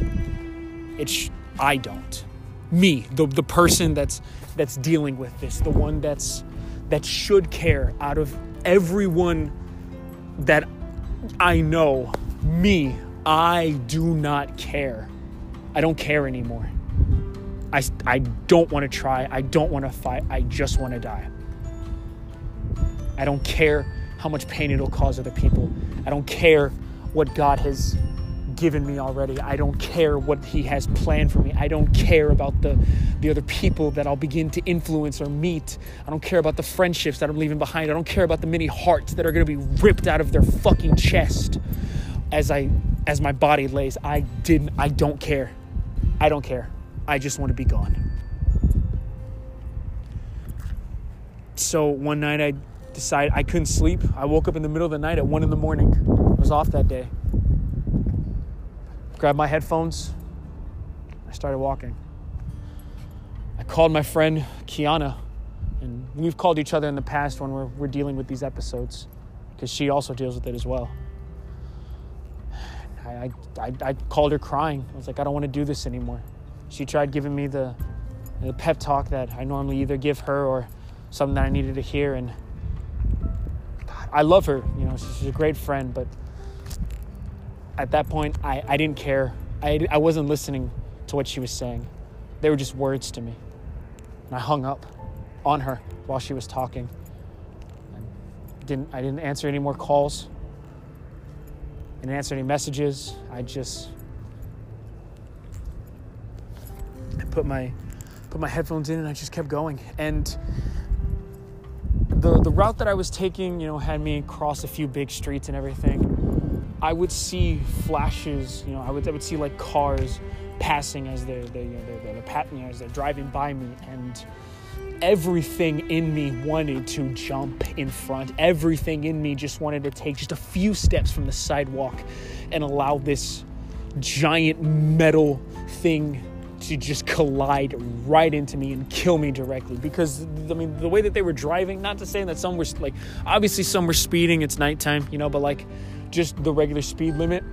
it's I don't. Me, the, the person that's that's dealing with this, the one that's that should care out of everyone that I know, me, I do not care. I don't care anymore. I, I don't want to try. I don't want to fight. I just want to die. I don't care how much pain it'll cause other people. I don't care what God has given me already. I don't care what He has planned for me. I don't care about the, the other people that I'll begin to influence or meet. I don't care about the friendships that I'm leaving behind. I don't care about the many hearts that are going to be ripped out of their fucking chest as I as my body lays. I didn't I don't care. I don't care. I just want to be gone. So one night I decided I couldn't sleep. I woke up in the middle of the night at one in the morning. I was off that day. Grabbed my headphones. I started walking. I called my friend Kiana, and we've called each other in the past when we're, we're dealing with these episodes because she also deals with it as well. I, I, I called her crying. I was like, I don't want to do this anymore. She tried giving me the, the pep talk that I normally either give her or something that I needed to hear. And I love her, you know, she's a great friend, but at that point, I, I didn't care. I, I wasn't listening to what she was saying. They were just words to me. And I hung up on her while she was talking. I didn't, I didn't answer any more calls. I didn't answer any messages. I just I put my put my headphones in and I just kept going. And the the route that I was taking, you know, had me cross a few big streets and everything. I would see flashes, you know, I would I would see like cars passing as they're, they're you know, they're, they're, they're, as they're driving by me, and everything in me wanted to jump in front. Everything in me just wanted to take just a few steps from the sidewalk and allow this giant metal thing to just collide right into me and kill me directly because I mean the way that they were driving not to say that some were like obviously some were speeding it's nighttime you know but like just the regular speed limit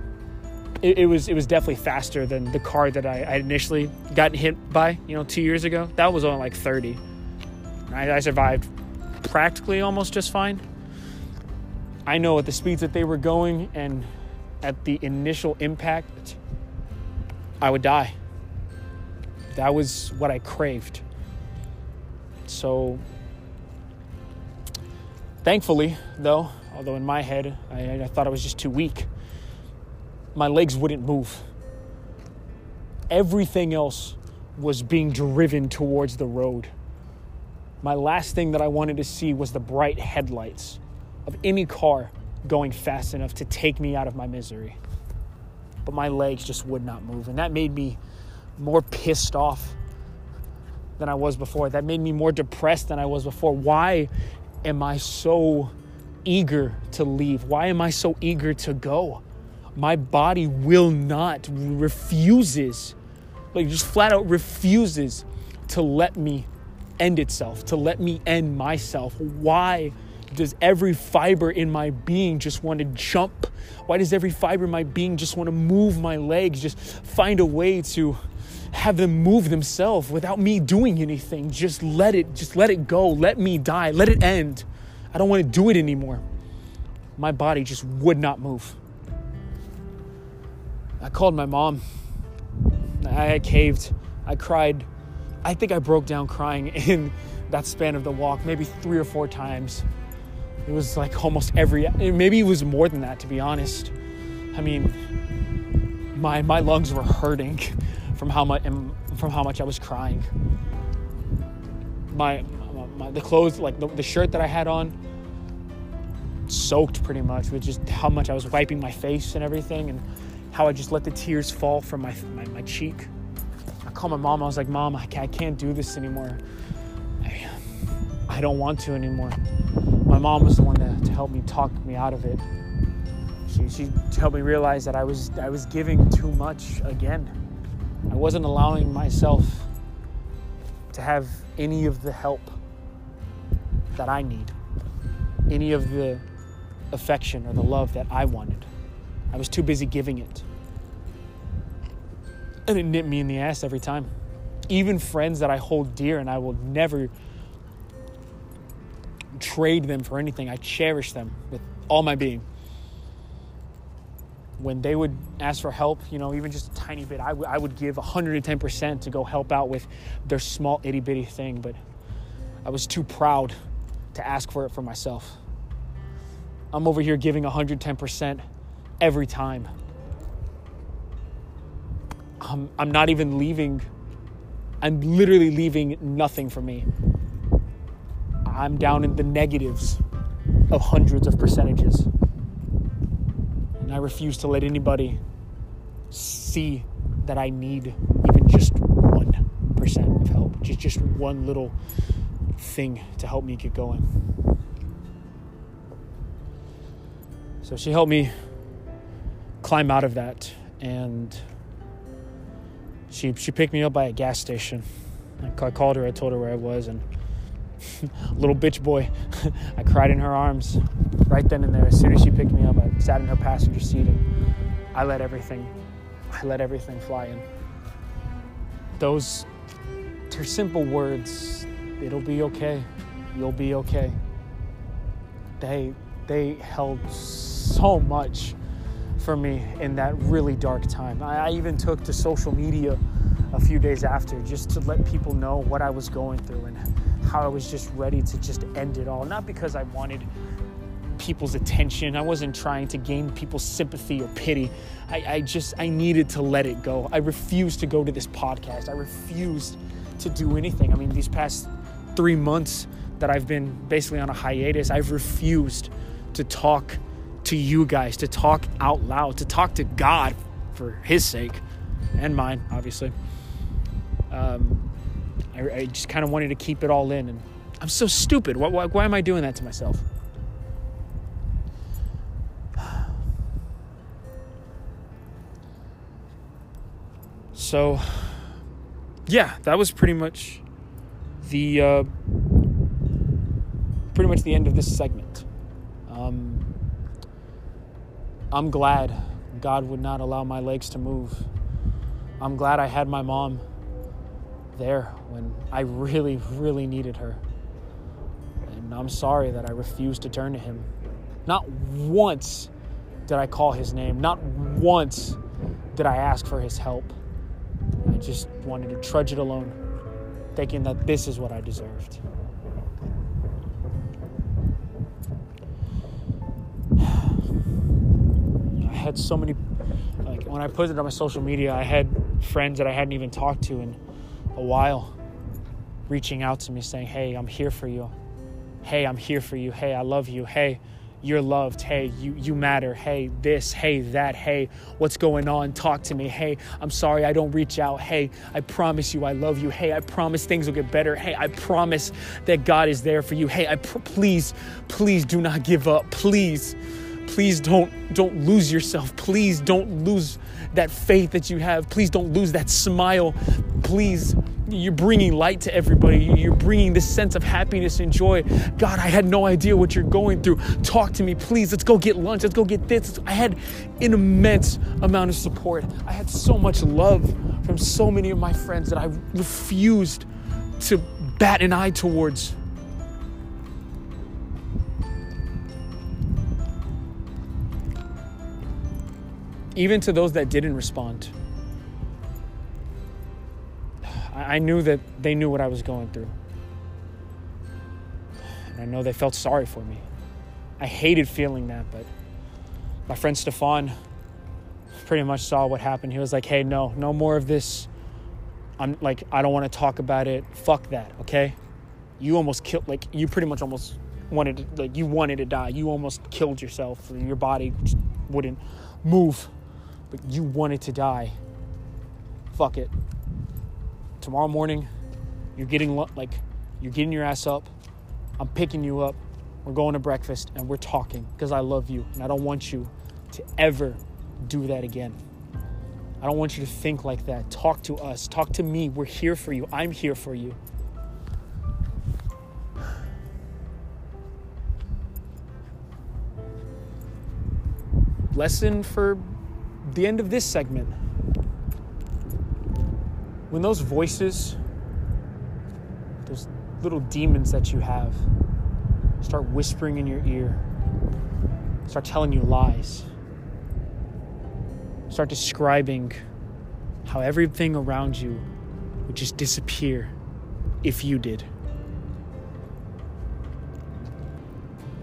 it, it was it was definitely faster than the car that I, I initially got hit by you know two years ago. That was only like 30 I, I survived practically almost just fine. I know at the speeds that they were going and at the initial impact I would die. That was what I craved. So, thankfully, though, although in my head I, I, thought I was just too weak, my legs wouldn't move. Everything else was being driven towards the road. My last thing that I wanted to see was the bright headlights of any car going fast enough to take me out of my misery. But my legs just would not move, and that made me more pissed off than I was before. That made me more depressed than I was before. Why am I so eager to leave? Why am I so eager to go? My body will not, refuses, like just flat out refuses to let me end itself, to let me end myself. Why does every fiber in my being just want to jump? Why does every fiber in my being just want to move my legs, just find a way to have them move themselves without me doing anything. Just let it, just let it go. Let me die. Let it end. I don't want to do it anymore. My body just would not move. I called my mom. I caved. I cried. I think I broke down crying in that span of the walk, maybe three or four times. It was like almost every, maybe it was more than that, to be honest. I mean, my, my lungs were hurting from how much from how much I was crying. My, my the clothes, like the, the shirt that I had on, soaked pretty much with just how much I was wiping my face and everything, and how I just let the tears fall from my my, my cheek. I called my mom. I was like, Mom, I can't, I can't do this anymore. I, I don't want to anymore. My mom was the one to, to help me talk me out of it. She, she helped me realize that I was I was giving too much again. I wasn't allowing myself to have any of the help that I need, any of the affection or the love that I wanted. I was too busy giving it. And it nipped me in the ass every time. Even friends that I hold dear and I will never trade them for anything, I cherish them with all my being. When they would ask for help, you know, even just a tiny bit, I, w- I would give 110% to go help out with their small itty bitty thing, but I was too proud to ask for it for myself. I'm over here giving 110% every time. I'm, I'm not even leaving, I'm literally leaving nothing for me. I'm down in the negatives of hundreds of percentages. And I refuse to let anybody see that I need even just 1% of help, just, just one little thing to help me get going. So she helped me climb out of that and she she picked me up by a gas station. I, called her, I told her where I was and little bitch boy, I cried in her arms right then and there. As soon as she picked me up, I sat in her passenger seat and I let everything I let everything fly in. Those her simple words, it'll be okay. You'll be okay. They they held so much for me in that really dark time. I, I even took to social media a few days after just to let people know what I was going through and how I was just ready to just end it all. Not because I wanted people's attention. I wasn't trying to gain people's sympathy or pity. I, I, just, I needed to let it go. I refused to go to this podcast. I refused to do anything. I mean, these past three months that I've been basically on a hiatus, I've refused to talk to you guys, to talk out loud, to talk to God for His sake and mine, obviously. Um, I, I just kind of wanted to keep it all in, and I'm so stupid. Why, why, why am I doing that to myself? So, yeah, that was pretty much the uh, pretty much the end of this segment. Um, I'm glad God would not allow my legs to move. I'm glad I had my mom there when I really, really needed her. And I'm sorry that I refused to turn to him. Not once did I call his name, not once did I ask for his help. I just wanted to trudge it alone, thinking that this is what I deserved. Had so many, like when I put it on my social media, I had friends that I hadn't even talked to in a while reaching out to me saying, Hey, I'm here for you. Hey, I'm here for you. Hey, I love you. Hey, you're loved. Hey, you, you matter. Hey, this. Hey, that. Hey, what's going on? Talk to me. Hey, I'm sorry I don't reach out. Hey, I promise you I love you. Hey, I promise things will get better. Hey, I promise that God is there for you. Hey, I pr- please, please do not give up. Please, please don't don't lose yourself. Please don't lose that faith that you have. Please don't lose that smile. Please you're bringing light to everybody. You're bringing this sense of happiness and joy. God, I had no idea what you're going through. Talk to me, please. Let's go get lunch. Let's go get this. I had an immense amount of support. I had so much love from so many of my friends that I refused to bat an eye towards. Even to those that didn't respond. I knew that they knew what I was going through. And I know they felt sorry for me. I hated feeling that, but my friend Stefan pretty much saw what happened. He was like, hey, no, no more of this. I'm like, I don't want to talk about it. Fuck that, okay? You almost killed, like, you pretty much almost wanted to, like, you wanted to die. You almost killed yourself. Your body wouldn't move, but you wanted to die. Fuck it tomorrow morning, you're getting like you're getting your ass up. I'm picking you up. We're going to breakfast and we're talking because I love you and I don't want you to ever do that again. I don't want you to think like that. Talk to us. Talk to me. We're here for you. I'm here for you. Lesson for the end of this segment. When those voices, those little demons that you have, start whispering in your ear, start telling you lies, start describing how everything around you would just disappear if you did.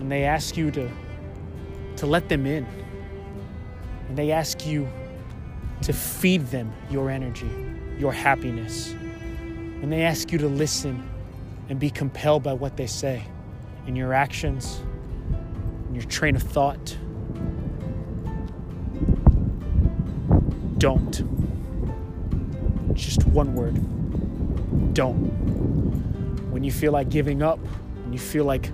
And they ask you to, to let them in. And they ask you to feed them your energy, your happiness. And they ask you to listen and be compelled by what they say in your actions, in your train of thought. Don't. Just one word. Don't. When you feel like giving up, when you feel like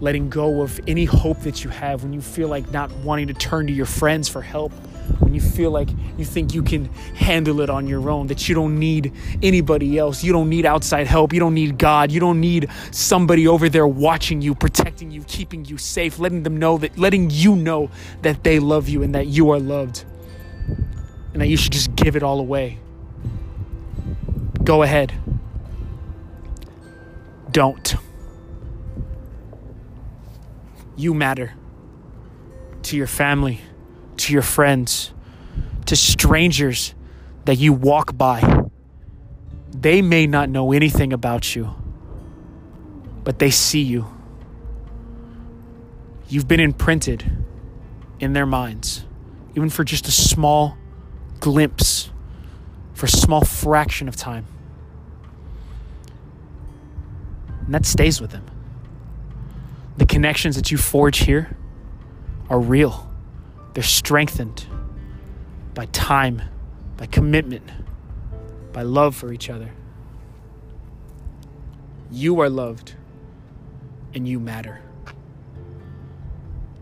letting go of any hope that you have, when you feel like not wanting to turn to your friends for help, when you feel like you think you can handle it on your own, that you don't need anybody else, you don't need outside help, you don't need God, you don't need somebody over there watching you, protecting you, keeping you safe, letting them know that, letting you know that they love you and that you are loved, and that you should just give it all away. Go ahead. Don't. You matter to your family, to your friends, to strangers that you walk by. They may not know anything about you, but they see you. You've been imprinted in their minds, even for just a small glimpse, for a small fraction of time. And that stays with them. The connections that you forge here are real, they're strengthened by time, by commitment, by love for each other. You are loved and you matter.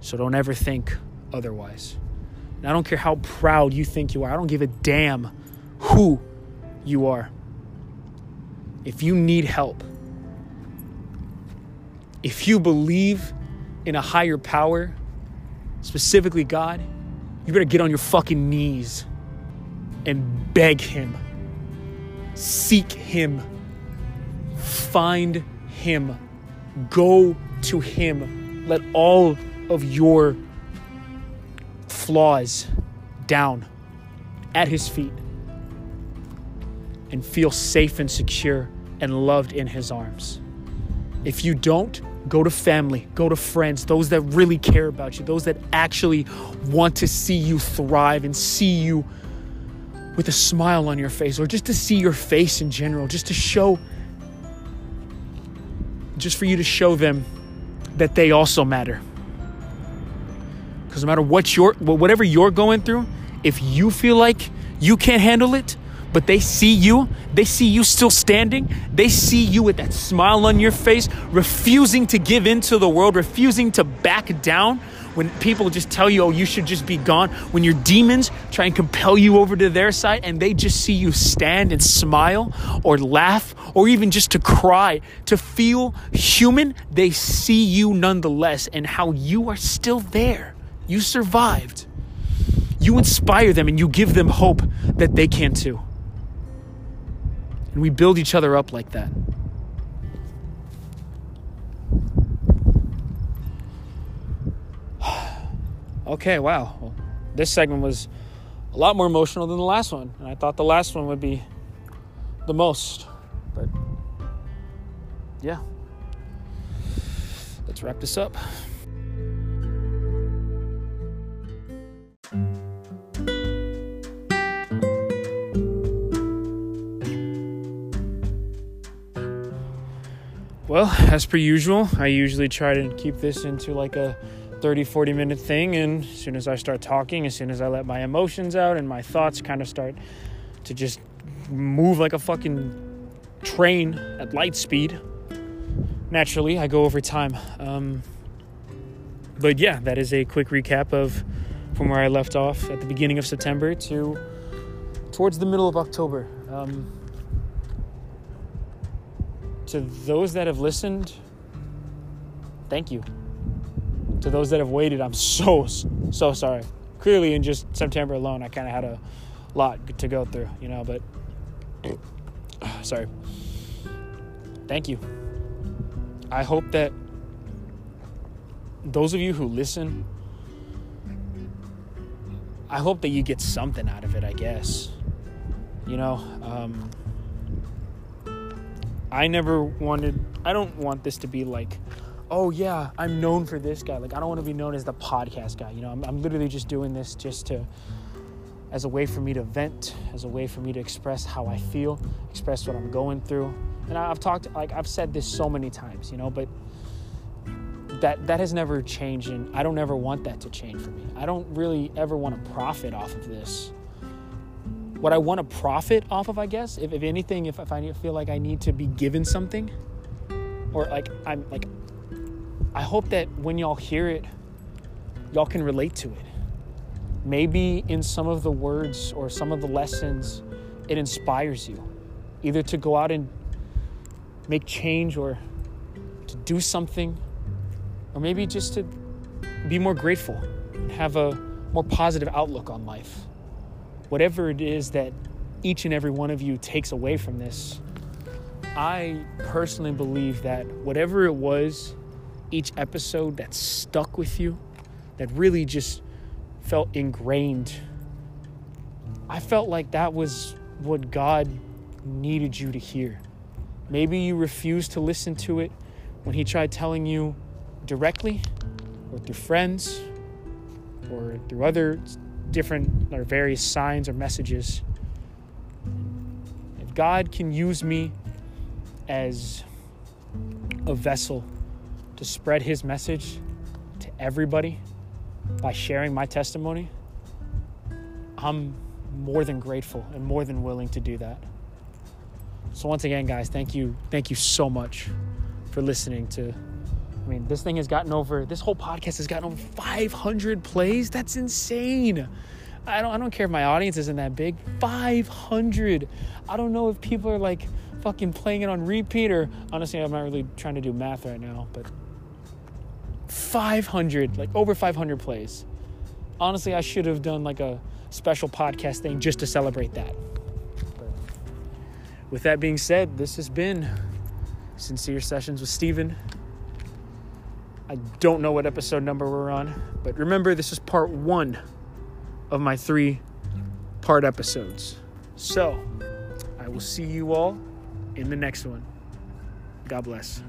So don't ever think otherwise. And I don't care how proud you think you are, I don't give a damn who you are. If you need help, if you believe in a higher power, specifically God, you better get on your fucking knees and beg Him. Seek Him. Find Him. Go to Him. Let all of your flaws down at His feet and feel safe and secure and loved in His arms. If you don't, Go to family, go to friends, those that really care about you, those that actually want to see you thrive and see you with a smile on your face, or just to see your face in general, just to show, just for you to show them that they also matter. Because no matter what you're, whatever you're going through, if you feel like you can't handle it, but they see you, they see you still standing, they see you with that smile on your face, refusing to give in to the world, refusing to back down when people just tell you, oh, you should just be gone, when your demons try and compel you over to their side and they just see you stand and smile or laugh or even just to cry, to feel human, they see you nonetheless and how you are still there. You survived. You inspire them and you give them hope that they can too. And we build each other up like that. okay, wow. Well, this segment was a lot more emotional than the last one. And I thought the last one would be the most. But yeah. Let's wrap this up. Well, as per usual, I usually try to keep this into like a 30, 40 minute thing. And as soon as I start talking, as soon as I let my emotions out and my thoughts kind of start to just move like a fucking train at light speed. Naturally, I go over time. Um, but yeah, that is a quick recap of from where I left off at the beginning of September to towards the middle of October. Um, to those that have listened, thank you. To those that have waited, I'm so, so sorry. Clearly, in just September alone, I kind of had a lot to go through, you know, but sorry. Thank you. I hope that those of you who listen, I hope that you get something out of it, I guess. You know, um, I never wanted, I don't want this to be like, oh yeah, I'm known for this guy. Like, I don't want to be known as the podcast guy. You know, I'm, I'm literally just doing this just to, as a way for me to vent, as a way for me to express how I feel, express what I'm going through. And I've talked, like, I've said this so many times, you know, but that that has never changed and I don't ever want that to change for me. I don't really ever want to profit off of this. What I want to profit off of, I guess, if, if anything, if, if I feel like I need to be given something, or like I'm like, I hope that when y'all hear it, y'all can relate to it. Maybe in some of the words or some of the lessons, it inspires you either to go out and make change or to do something or maybe just to be more grateful and have a more positive outlook on life. Whatever it is that each and every one of you takes away from this, I personally believe that whatever it was, each episode that stuck with you, that really just felt ingrained, I felt like that was what God needed you to hear. Maybe you refused to listen to it when He tried telling you directly or through friends or through other different or various signs or messages. If God can use me as a vessel to spread his message to everybody by sharing my testimony, I'm more than grateful and more than willing to do that. So once again, guys, thank you, thank you so much for listening to I mean, this thing has gotten over, this whole podcast has gotten over 500 plays. That's insane. I don't, I don't care if my audience isn't that big. 500. I don't know if people are like fucking playing it on repeat or honestly, I'm not really trying to do math right now, but 500, like over 500 plays. Honestly, I should have done like a special podcast thing just to celebrate that. But with that being said, this has been Sincere Sessions with Steven. I don't know what episode number we're on, but remember, this is part one of my three part episodes. So, I will see you all in the next one. God bless.